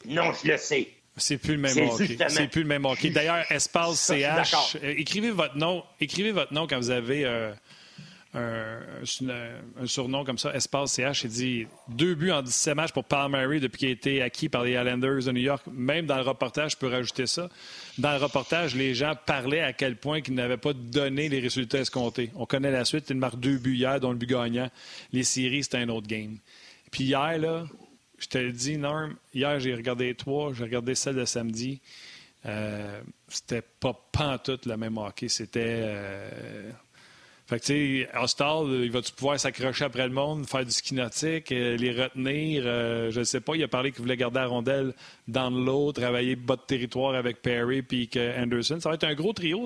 D: Non, je le sais.
B: C'est plus le même hockey. C'est plus le même hockey. D'ailleurs, espace CH, euh, écrivez votre nom. Écrivez votre nom quand vous avez euh, un, surnom comme ça, Espace CH, il dit deux buts en 17 matchs pour Palmieri depuis qu'il a été acquis par les Islanders de New York. Même dans le reportage, je peux rajouter ça. Dans le reportage, les gens parlaient à quel point qu'ils n'avaient pas donné les résultats escomptés. On connaît la suite. Il marque deux buts hier, dont le but gagnant. Les séries, c'était un autre game. Puis hier, là, je te le dis, Norm, hier, j'ai regardé trois, j'ai regardé celle de samedi. Euh, c'était pas pantoute le même hockey. C'était. Euh, fait que, tu sais, Hostal, il va-tu pouvoir s'accrocher après le monde, faire du ski nautique, euh, les retenir? Euh, je ne sais pas. Il a parlé qu'il voulait garder la rondelle dans l'eau, travailler bas de territoire avec Perry puis Anderson. Ça va être un gros trio.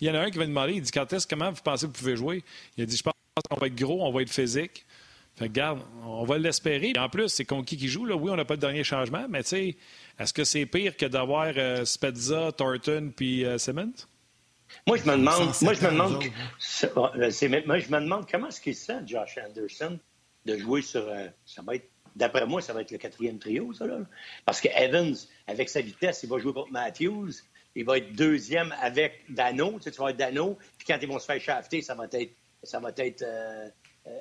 B: Il y en a un qui va demander, il dit, quand est-ce, comment vous pensez que vous pouvez jouer? Il a dit, je pense qu'on va être gros, on va être physique. Fait que, garde, on va l'espérer. En plus, c'est Conquis qui joue. Là? Oui, on n'a pas le dernier changement, mais tu sais, est-ce que c'est pire que d'avoir euh, Spezza, Thornton puis Simmons?
D: Moi, je me demande, moi, je me demande, moi, je me demande comment est-ce qu'il sent, Josh Anderson, de jouer sur. Euh, ça va être, d'après moi, ça va être le quatrième trio, ça, là. Parce que Evans, avec sa vitesse, il va jouer contre Matthews. Il va être deuxième avec Dano. Tu, sais, tu vas être Dano. Puis quand ils vont se faire shafter, ça va être, ça va être euh,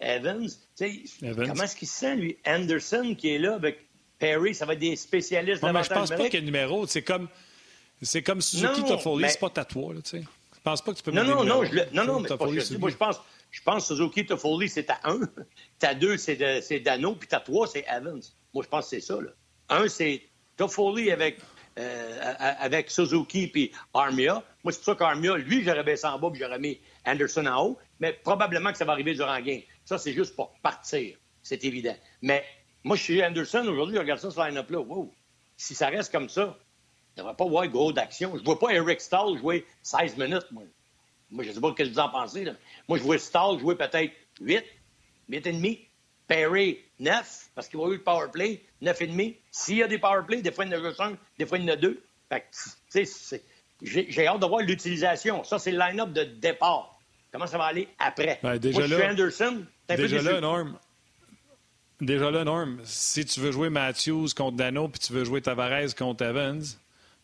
D: Evans. Tu sais, comment est-ce qu'il se sent, lui? Anderson, qui est là avec Perry, ça va être des spécialistes
B: non, mais je pense pas qu'il y ait numéro. C'est comme. C'est comme Suzuki Toffoli, c'est pas tatoué, là, tu sais. Je pense pas que tu peux
D: Non, non, non, je non, non, mais pas je Moi, je pense, je pense Suzuki Toffoli, c'est à 1. T'as 2, c'est Dano, puis t'as 3, c'est Evans. Moi, je pense que c'est ça. Là. Un, c'est Toffoli avec, euh, avec Suzuki puis Armia. Moi, c'est pour ça qu'Armia, lui, j'aurais baissé en bas puis j'aurais mis Anderson en haut. Mais probablement que ça va arriver durant le game. Ça, c'est juste pour partir. C'est évident. Mais moi, je suis Anderson aujourd'hui, je regarde ça, ce line-up-là. Wow. Si ça reste comme ça, ne devrait pas avoir gros d'action. Je ne vois pas Eric Stahl jouer 16 minutes, moi. Moi, je ne sais pas ce que vous en pensez. Là. Moi, je vois Stahl jouer peut-être 8, 8 et demi. Perry, 9, parce qu'il va avoir eu le power play, 9 et demi. S'il y a des power play, des fois il y en a juste un, des fois il y en a deux. Fait que, j'ai hâte de voir l'utilisation. Ça, c'est le line-up de départ. Comment ça va aller après?
B: Ben, déjà Moi, je suis Anderson. Déjà là, Norm. Déjà là, Norm, si tu veux jouer Matthews contre Dano puis tu veux jouer Tavares contre Evans,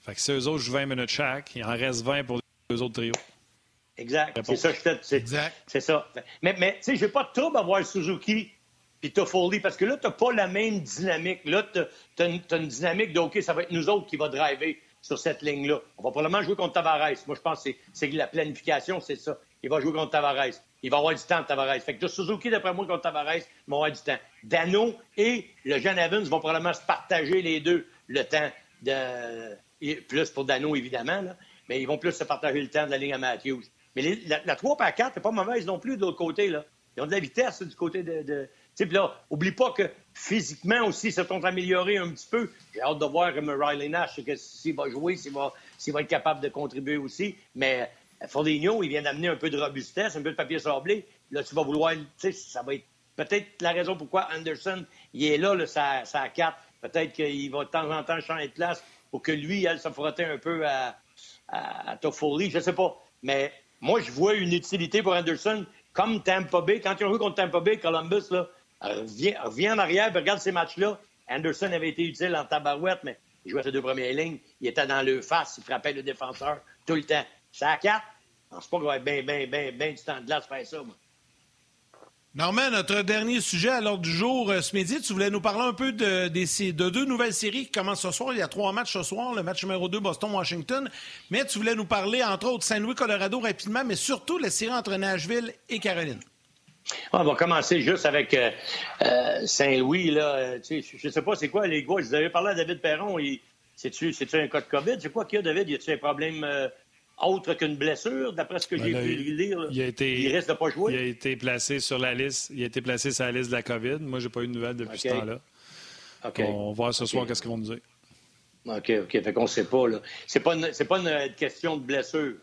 B: fait que si eux autres jouent 20 minutes chaque, il en reste 20 pour les autres trios.
D: Exact. C'est ça, je Exact. C'est ça. Mais, mais tu sais, j'ai pas de trouble à voir Suzuki puis Toffoli parce que là, tu n'as pas la même dynamique. Là, tu as, une dynamique de OK, ça va être nous autres qui va driver sur cette ligne-là. On va probablement jouer contre Tavares. Moi, je pense que c'est la planification, c'est ça. Il va jouer contre Tavares. Il va avoir du temps de Tavares. Fait que Suzuki, d'après moi, contre Tavares, il va avoir du temps. Dano et le jeune Evans vont probablement se partager les deux le temps de, plus pour Dano, évidemment, mais ils vont plus se partager le temps de la ligne à Matthews. Mais la, 3 par 4 n'est pas mauvaise non plus de l'autre côté. Là. Ils ont de la vitesse du côté de. de... là, oublie pas que physiquement aussi, ça sont améliorés un petit peu. J'ai hâte de voir Riley Nash, s'il va jouer, s'il va, va, être capable de contribuer aussi. Mais euh, Foligno, il vient d'amener un peu de robustesse, un peu de papier sablé. Là, tu vas vouloir, ça va être peut-être la raison pourquoi Anderson, il est là, là ça, ça 4. Peut-être qu'il va de temps en temps changer de place pour que lui, elle, se frottait un peu à, à, Toffoli, je ne sais pas. Mais moi, je vois une utilité pour Anderson comme Tampa Bay. Quand ils ont joué contre Tampa Bay, Columbus, là, revient, en arrière, regarde ces matchs-là. Anderson avait été utile en tabarouette, mais il jouait ses deux premières lignes. Il était dans le face, il frappait le défenseur tout le temps. Ça à quatre, Je pense pas qu'on va être bien, bien, bien, bien du temps de glace faire ça, moi.
A: Normand, notre dernier sujet à l'ordre du jour euh, ce midi, tu voulais nous parler un peu de, de, deux nouvelles séries qui commencent ce soir. Il y a trois matchs ce soir, le match numéro 2 Boston-Washington. Mais tu voulais nous parler, entre autres, Saint-Louis-Colorado rapidement, mais surtout la série entre Nashville et Caroline.
D: On va commencer juste avec euh, euh, Saint-Louis. Là, je ne sais pas c'est quoi les gars. Vous avez parlé à David Perron. C'est-tu un cas de COVID? C'est quoi qu'il y a, David? Y a-t-il un problème autre qu'une blessure, d'après ce que j'ai pu lire.
B: Il, a été,
D: il de pas jouer.
B: Il a été placé sur la liste. Il a été placé sur la liste de la COVID. Moi, j'ai pas eu de nouvelles depuis ce temps-là. On va voir ce soir qu'est-ce qu'ils vont nous dire.
D: OK, OK. Fait qu'on ne sait pas. Là. C'est pas, une, pas une question de blessure.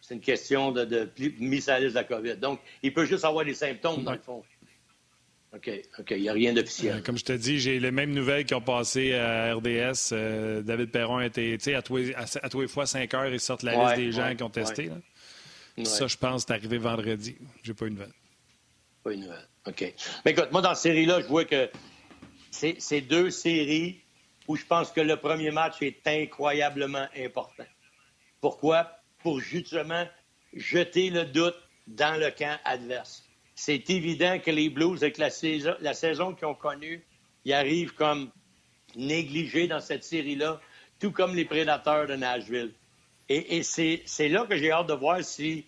D: C'est une question de, de, mise à la liste de la COVID. Donc, il peut juste avoir des symptômes, dans le fond. OK, OK. Il n'y a rien d'officiel. Euh,
B: comme je te dis, j'ai les mêmes nouvelles qui ont passé à RDS. Euh, David Perron a été, tu sais, à tous les fois 5 heures, ils sortent la liste des gens qui ont testé. Ça, je pense, c'est arrivé vendredi. J'ai pas eu de nouvelle.
D: Pas une nouvelle. OK. Mais écoute, moi, dans cette série-là, je vois que c'est deux séries où je pense que le premier match est incroyablement important. Pourquoi? Pour justement jeter le doute dans le camp adverse c'est évident que les Blues, avec la saison, la saison qu'ils ont connue, ils arrivent comme négligés dans cette série-là, tout comme les prédateurs de Nashville. Et, c'est là que j'ai hâte de voir si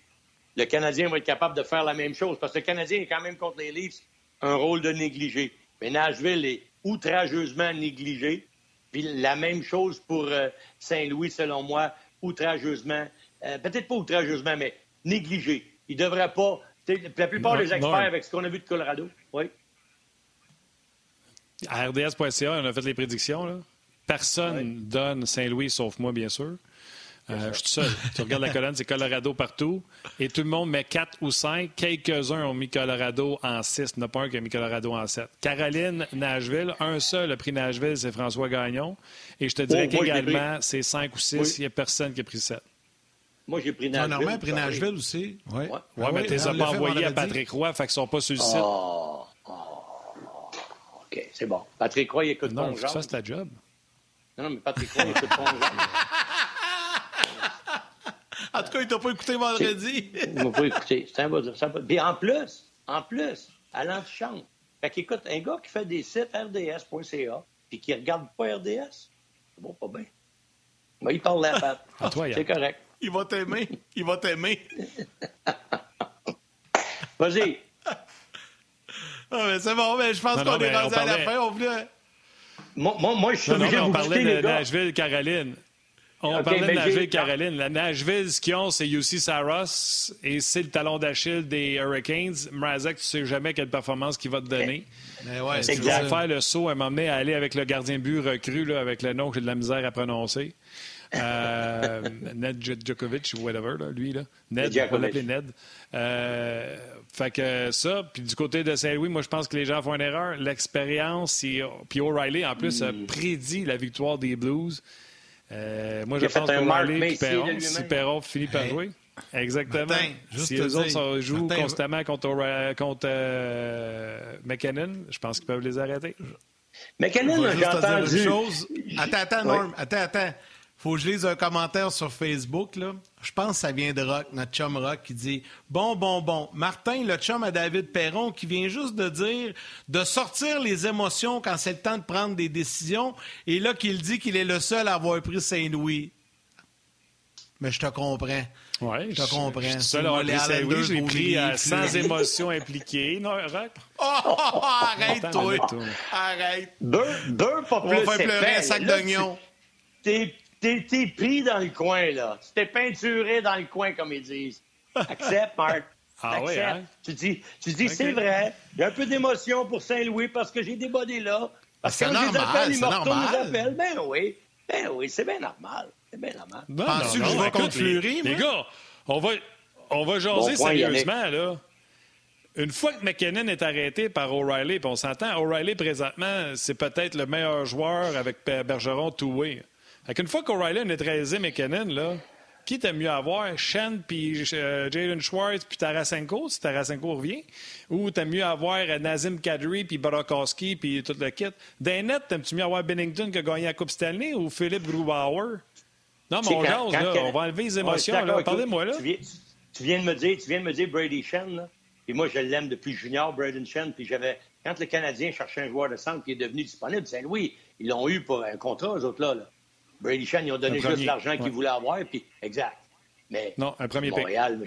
D: le Canadien va être capable de faire la même chose, parce que le Canadien est quand même contre les Leafs un rôle de négligé. Mais Nashville est outrageusement négligé. Puis la même chose pour euh, Saint-Louis, selon moi, outrageusement, euh, peut-être pas outrageusement, mais négligé. Il ne devrait pas la plupart des experts avec ce qu'on a vu de Colorado. Oui.
B: À RDS.ca, on a fait les prédictions. Personne ne donne Saint-Louis, sauf moi, bien sûr. Euh, je suis seul. tu regardes la colonne, c'est Colorado partout. Et tout le monde met 4 ou 5. Quelques-uns ont mis Colorado en 6. Il n'y en a pas un qui a mis Colorado en 7. Caroline, Nashville. Un seul a pris Nashville, c'est François Gagnon. Et je te dirais oh, qu'également, c'est 5 ou 6. Il n'y a personne qui a pris 7.
D: Moi, j'ai pris Nashville.
A: Normand a pris Nashville aussi?
B: Oui, ouais. ouais, mais tu les as pas envoyés à Patrick Roy, fait qu'ils sont pas sur le site.
D: Oh, oh, OK, c'est bon. Patrick Roy, il écoute
B: non,
D: ton genre.
B: ça, c'est ta job.
D: Non, non, mais Patrick Roy, il écoute ton genre.
A: En tout cas, il t'a pas écouté vendredi.
D: il m'a pas écouté. C'est un bon. Puis en plus, en plus, à l'antichambre. Fait qu'écoute, un gars qui fait des sites rds.ca puis qui regarde pas RDS, c'est bon, pas bien. Mais il parle la patte. C'est correct.
A: Il va t'aimer. Il va t'aimer.
D: Vas-y.
A: Ah, c'est bon, mais je pense qu'on est rendu à la fin. On voulait...
D: moi, moi, moi, je suis
B: non, non, On parlait de Nashville, Caroline. On parlait de Nashville, Caroline. La Nashville, ce qu'ils ont, c'est UC Saros et c'est le talon d'Achille des Hurricanes. Mrazek, tu sais jamais quelle performance qu'il va te donner.
A: Mais ouais,
B: c'est faire le saut à m'emmener à aller avec le gardien but recru, là, avec le nom que j'ai de la misère à prononcer. Euh, Ned Djokovic ou whatever, là, lui. Là. Ned, on va l'appeler Ned. Euh, fait que ça, puis du côté de Saint-Louis, moi, je pense que les gens font une erreur. L'expérience, puis O'Reilly, en plus, a hmm. prédit la victoire des Blues. Euh, moi, je pense qu'O'Reilly et Perron, si Perron finit par jouer. Exactement. si les autres jouent constamment contre, contre McKinnon, je pense qu'ils peuvent les arrêter.
D: McKinnon, j'ai entendu...
A: Chose. Attends, attends, Norm. Attends, attends faut que je lise un commentaire sur Facebook. Là. Je pense que ça vient de Rock, notre chum Rock, qui dit Bon, bon, bon. Martin, le chum à David Perron, qui vient juste de dire de sortir les émotions quand c'est le temps de prendre des décisions. Et là, qu'il dit qu'il est le seul à avoir pris Saint-Louis. Mais je te comprends.
B: Oui,
A: je te comprends. Je
B: suis seul à pris Saint-Louis. Je l'ai pris sans émotion impliquée. Non, Rock?
A: Oh, arrête, toi. Arrête.
D: Deux, deux pas plus.
A: On va faire pleurer un sac d'oignons.
D: T'es pris dans le coin, là. Tu t'es peinturé dans le coin, comme ils disent. Accepte, Marc.
B: Ah oui, hein?
D: Tu dis, tu dis c'est vrai. Il y a un peu d'émotion pour Saint-Louis parce que j'ai des body là. Parce que quand je les appelle, les mortaux nous appellent. Ben oui. Ben oui, c'est bien normal. C'est bien normal.
A: Penses-tu que je vais contre Fleury,
B: Les gars, on va, on va jaser sérieusement, là. Une fois que McKinnon est arrêté par O'Reilly, puis on s'entend, O'Reilly, présentement, c'est peut-être le meilleur joueur avec Bergeron Toué. Fait une fois qu'O'Reilly a neutralisé McKinnon, là, qui t'aime mieux avoir? Shen, puis euh, Jalen Schwartz, puis Tarasenko, si Tarasenko revient? Ou t'aimes mieux avoir euh, Nazim Kadri, puis Barakowski, puis tout le kit? D'un t'aimes-tu mieux avoir Bennington qui a gagné la Coupe Stanley ou Philippe Grubauer? Non, mais on là, on va enlever les émotions. Parlez-moi, là.
D: Tu viens, de me dire, tu viens de me dire Brady Shen, là. Et moi, je l'aime depuis junior, Braden Shen. Puis j'avais, quand le Canadien cherchait un joueur de centre qui est devenu disponible, Saint-Louis, ils l'ont eu pour un contrat, eux autres là. Brady Shen, ils ont donné juste l'argent qu'ils voulaient avoir, puis exact. Mais
B: non, un premier
D: Montréal,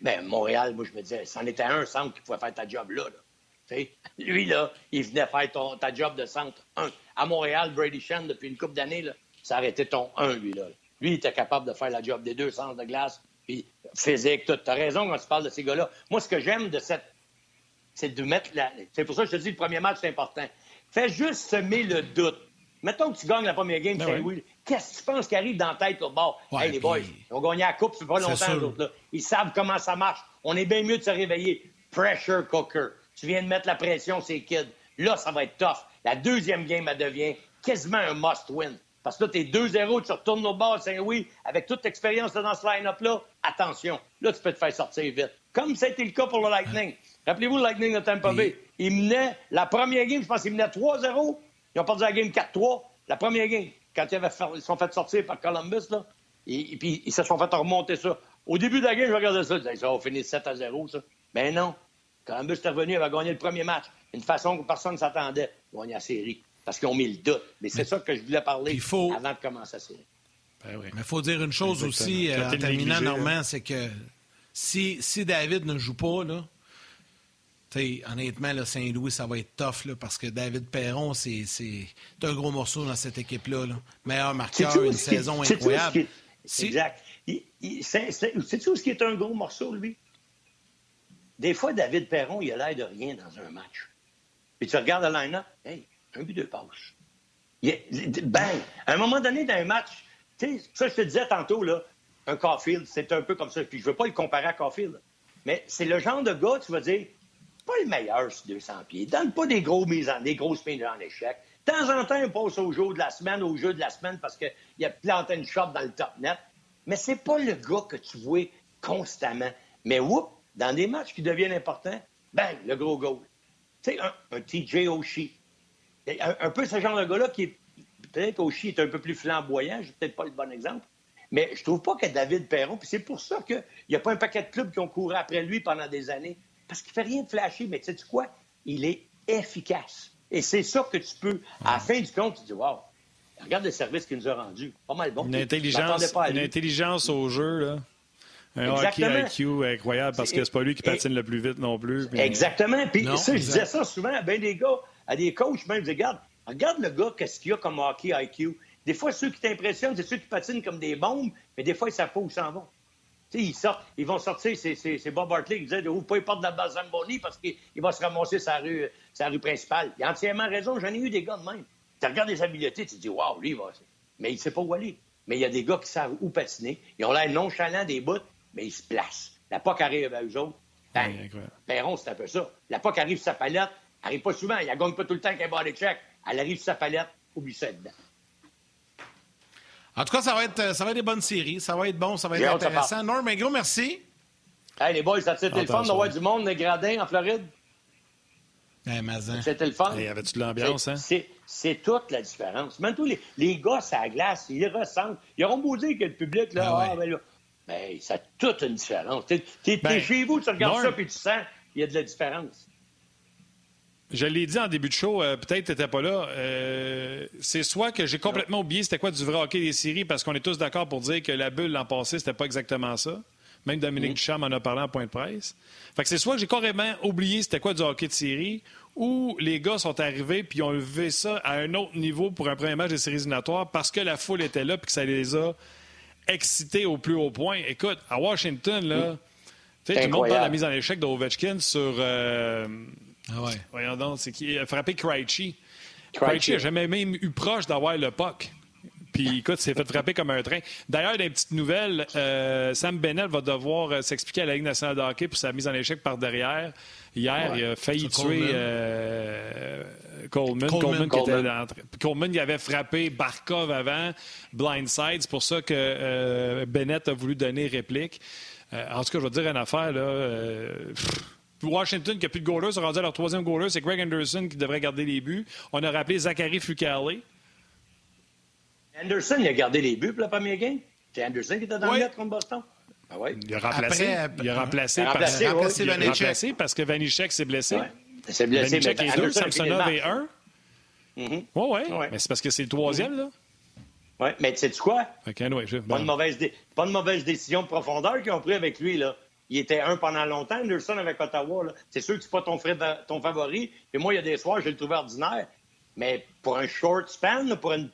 D: mais, Montréal, moi, je me disais, c'en était un centre qui pouvait faire ta job là. là. Lui, là, il venait faire ton, ta job de centre 1. À Montréal, Brady Shen, depuis une couple d'années, ça arrêtait ton 1, lui. Là. Lui, il était capable de faire la job des deux centres de glace, puis physique, tout. Tu as raison quand tu parles de ces gars-là. Moi, ce que j'aime de cette. C'est de mettre la. C'est pour ça que je te dis, le premier match, c'est important. Fais juste semer le doute. Mettons que tu gagnes la première game, ben oui. qu'est-ce que tu penses qui arrive dans la tête au bord? hey, les boys, ils ont gagné la coupe, c'est pas longtemps, les autres, là. Ils savent comment ça marche. On est bien mieux de se réveiller. Pressure cooker. Tu viens de mettre la pression, ces kids. Là, ça va être tough. La deuxième game, elle devient quasiment un must-win. Parce que là, t'es 2-0, tu retournes au bord Saint-Louis, avec toute l'expérience dans ce line-up-là, attention, là, tu peux te faire sortir vite. Comme c'était le cas pour le Lightning. Rappelez-vous le Lightning de Tampa Bay. Ils menaient la première game, je pense qu'ils menaient 3-0. Ils ont perdu la game 4-3. La première game, quand ils, avaient ils se sont fait sortir par Columbus, là, et, puis ils se sont fait remonter ça. Au début de la game, je regardais ça, je disais, ça va finir 7 0, ça. Mais non. Columbus est revenu, il va gagner le premier match. Une façon que personne ne s'attendait. Gagner la série parce qu'ils ont mis le doute. Mais c'est ça que je voulais parler avant de commencer à série.
A: Ben Mais il faut dire une chose aussi, euh, en terminant, Normand, c'est que si, si David ne joue pas, là, honnêtement, Saint-Louis, ça va être tough là, parce que David Perron, c'est un gros morceau dans cette équipe-là. Meilleur marqueur, une saison incroyable.
D: Exact. Sais-tu ce qui est un gros morceau, lui? Des fois, David Perron, il a l'air de rien dans un match. Puis tu regardes le line-up, hey, un but, de passes. ben, à un moment donné, dans un match, tu sais, ça, je te disais tantôt, là, un Caulfield, c'est un peu comme ça. Puis je veux pas le comparer à Caulfield. Mais c'est le genre de gars, tu vas dire, pas le meilleur sur 200 pieds. Donne pas des, gros mises en, des grosses mises en échec. De temps en temps, il passe au jeu de la semaine, au jeu de la semaine parce qu'il a planté une shot dans le top net. Mais c'est pas le gars que tu vois constamment. Mais whoop, dans des matchs qui deviennent importants, bang, le gros goal. Tu sais, un, un TJ Oshie, un, peu ce genre de gars-là qui est. Peut-être qu'Oshi est un peu plus flamboyant, je peut-être pas le bon exemple. Mais je trouve pas que David Perron, puis c'est pour ça qu'il n'y a pas un paquet de clubs qui ont couru après lui pendant des années. Parce qu'il fait rien de flashy, mais tu sais quoi? Il est efficace. Et c'est ça que tu peux, à la fin du compte, tu dis, wow, regarde le service qu'il nous a rendu. Pas mal bon.
B: Une intelligence, une intelligence au jeu, là. Un Exactement. hockey IQ incroyable parce que c'est pas lui qui patine le plus vite non plus.
D: Exactement. Puis ça, je disais ça souvent à bien des gars à des coachs même, je regarde, regarde le gars, qu'est-ce qu'il a comme hockey IQ. Des fois, ceux qui t'impressionnent, c'est ceux qui patinent comme des bombes, mais des fois, ils savent pas où ils s'en vont. Ils, sortent, ils vont sortir, c'est Bob Hartley qui disait ouvre pas les portes de la Bazamboni parce qu'il va se ramasser sa rue, sa rue principale. Il a entièrement raison, j'en ai eu des gars de même. Tu regardes les habiletés, tu te dis waouh, lui, il va. Mais il sait pas où aller. Mais il y a des gars qui savent où patiner. Ils ont l'air nonchalants des bouts, mais ils se placent. La POC arrive à eux autres. Ben, Perron, c'est un peu ça. La POC arrive sur sa palette, elle arrive pas souvent. Elle gagne pas tout le temps qu'un body check. Elle arrive sur sa palette. Oublie ça dedans.
A: En tout cas, ça va être, ça va être des bonnes séries. Ça va être bon, ça va être intéressant. Norm, mais gros, merci.
D: Hey, les boys, ça a été le fun d'avoir du monde, les gradins en Floride?
A: Hey, Mazin.
D: C'était le fun.
B: Hey, avait-tu de l'ambiance, hein?
D: C'est toute la différence. Même tous les, les gars à la glace, ils ressentent. Ils auront beau dire que le public, là, ah, ah ben là, ben, ça a toute une différence. T'es es, ben, chez vous, tu regardes ça, puis tu sens qu'il y a de la différence.
B: Je l'ai dit en début de show, euh, peut-être tu n'étais pas là. Euh, c'est soit que j'ai complètement oublié c'était quoi du vrai hockey des séries parce qu'on est tous d'accord pour dire que la bulle l'an passé, c'était pas exactement ça. Même Dominique Duchamp en a parlé en point de presse. Fait que c'est soit que j'ai carrément oublié c'était quoi du hockey de série ou les gars sont arrivés puis ont levé ça à un autre niveau pour un premier match des séries éliminatoires parce que la foule était là et que ça les a excités au plus haut point. Écoute, à Washington, là, tu sais, tout le monde parle de la mise en échec d'Ovechkin sur. Euh,
A: ah ouais.
B: Voyons donc, c'est qui? A frappé Krejci. Krejci n'a jamais même eu proche d'avoir le puck. Puis écoute, c'est fait frapper comme un train. D'ailleurs, des petites nouvelles, euh, Sam Bennett va devoir euh, s'expliquer à la Ligue nationale de hockey pour sa mise en échec par derrière. Hier, il a failli tuer euh, Coleman. Coleman, Qui était Coleman, il avait frappé Barkov avant, blindside. C'est pour ça que Bennett a voulu donner réplique. en tout cas, je vais te dire une affaire. Là, Washington qui a plus de goalers, sont rendus à leur troisième goaler, c'est Greg Anderson qui devrait garder les buts. On a rappelé Zachary Fucale.
D: Anderson, il a gardé les buts pour le premier game? C'est Anderson qui était dans le net contre Boston?
B: Ah ouais. Il a remplacé, Après, il a remplacé, il a remplacé, parce, remplacé, il a remplacé parce que Vanichek s'est blessé. Ouais.
D: C'est blessé.
B: Vanichek est deux, Samsonov est un. Oui, oui. Mais c'est parce que c'est le troisième, mm -hmm. là.
D: Oui, mais tu sais quoi?
B: Okay, anyway, je...
D: pas, de mauvaise pas de mauvaise décision de profondeur qu'ils ont pris avec lui. Là. Il était un pendant longtemps, Anderson avec Ottawa. C'est sûr que c'est pas ton, frère, ton favori. Et moi, il y a des soirs, je le trouvé ordinaire. Mais pour un short span, pour une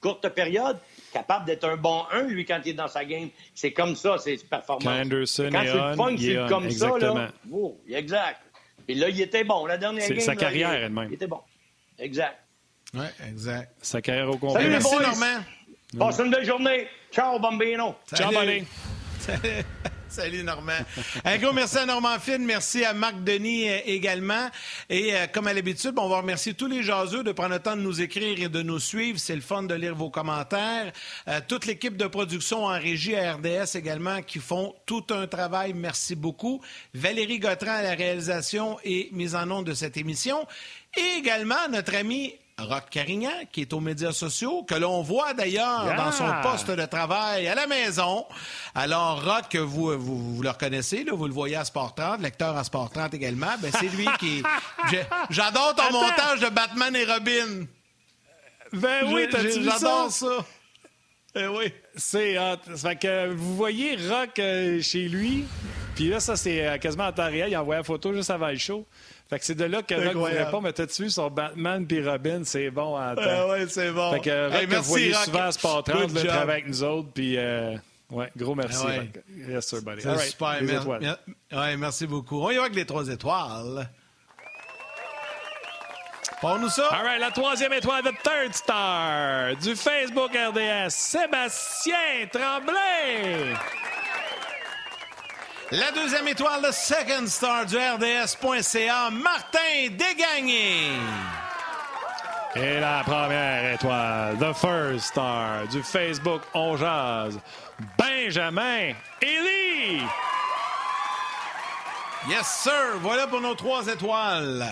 D: courte période, capable d'être un bon 1, lui, quand il est dans sa game. C'est comme ça, c'est performance.
B: Quand Anderson
D: quand
B: est on,
D: fun,
B: il
D: est comme
B: exactement.
D: ça, là. Oh, exact. Et là, il était bon. La dernière game,
B: sa
D: là,
B: carrière
D: il,
B: elle-même.
D: Il était bon. Exact.
A: Oui, exact.
B: Sa carrière au complet.
D: Salut,
A: Merci,
D: boys.
A: Normand.
D: Passe une belle journée. Ciao, Bambino.
B: Ciao, buddy.
A: Salut. Normand. Un gros merci à Normand Finn, merci à Marc Denis euh, également. Et euh, comme à l'habitude, on va remercier tous les jaseux de prendre le temps de nous écrire et de nous suivre. C'est le fun de lire vos commentaires. Euh, toute l'équipe de production en régie à RDS également qui font tout un travail. Merci beaucoup. Valérie Gautran à la réalisation et mise en onde de cette émission. Et également notre ami Rock Carignan, qui est aux médias sociaux, que l'on voit d'ailleurs
B: Yeah.
A: dans son poste de travail à la maison. Alors, Rock, vous, vous, vous le reconnaissez, là, vous le voyez à Sport 30, lecteur à Sport 30 également. Ben, c'est lui qui. J'adore ton
B: Attends.
A: montage de Batman et Robin.
B: Ben oui, t'as-tu
A: j'ai-
B: vu ça?
A: J'adore ça. Eh oui.
B: C'est hot. Ça fait que vous voyez Rock euh, chez lui. Puis là, ça, c'est euh, quasiment en temps réel. Il a envoyé la photo juste avant le show. Fait que c'est de là que Rock vous répond. Mais t'as-tu vu son Batman puis Robin? C'est bon en temps.
A: Ah ouais, c'est bon.
B: Fait que euh, Rock,
A: Hey,
B: que vous
A: merci,
B: voyez
A: Rock.
B: souvent à Sport 30,
A: Good
B: là, travaille avec nous autres. Puis, euh, ouais, gros merci,
A: Ah ouais.
B: Rock. Yes, sir, buddy. Right,
A: super.
B: les
A: Mer- mer- ouais, merci beaucoup. On y va avec les trois étoiles. Pour-nous ça.
B: All right, la troisième étoile de Third Star du Facebook RDS, Sébastien Tremblay.
A: La deuxième étoile, le second star du RDS.ca, Martin Dégagné.
B: Et la première étoile, The First Star du Facebook On Jase, Benjamin Ely.
A: Yes, sir. Voilà pour nos trois étoiles.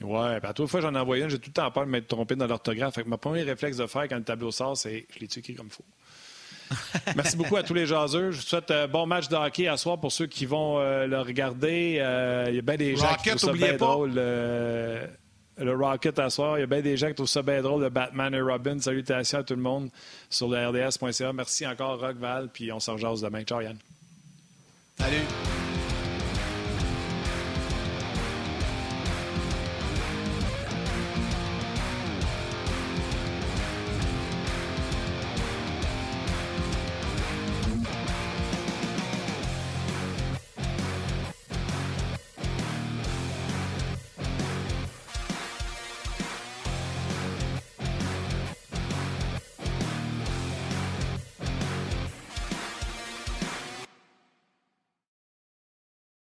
B: Ouais, ben à toute fois j'en ai envoyé une, j'ai tout le temps peur de m'être trompé dans l'orthographe. Fait que mon premier réflexe de faire quand le tableau sort, c'est je l'ai écrit comme il faut? Merci beaucoup à tous les jaseux. Je vous souhaite un bon match de hockey à soir pour ceux qui vont euh, le regarder. Euh, Il y a bien des gens qui trouvent ça bien
A: pas.
B: drôle. euh, le Rocket à soir. Il y a bien des gens qui trouvent ça bien drôle, le Batman et Robin. Salutations à tout le monde sur le RDS.ca. Merci encore, Rock Val. Puis on se rejase demain. Ciao, Yann.
A: Salut.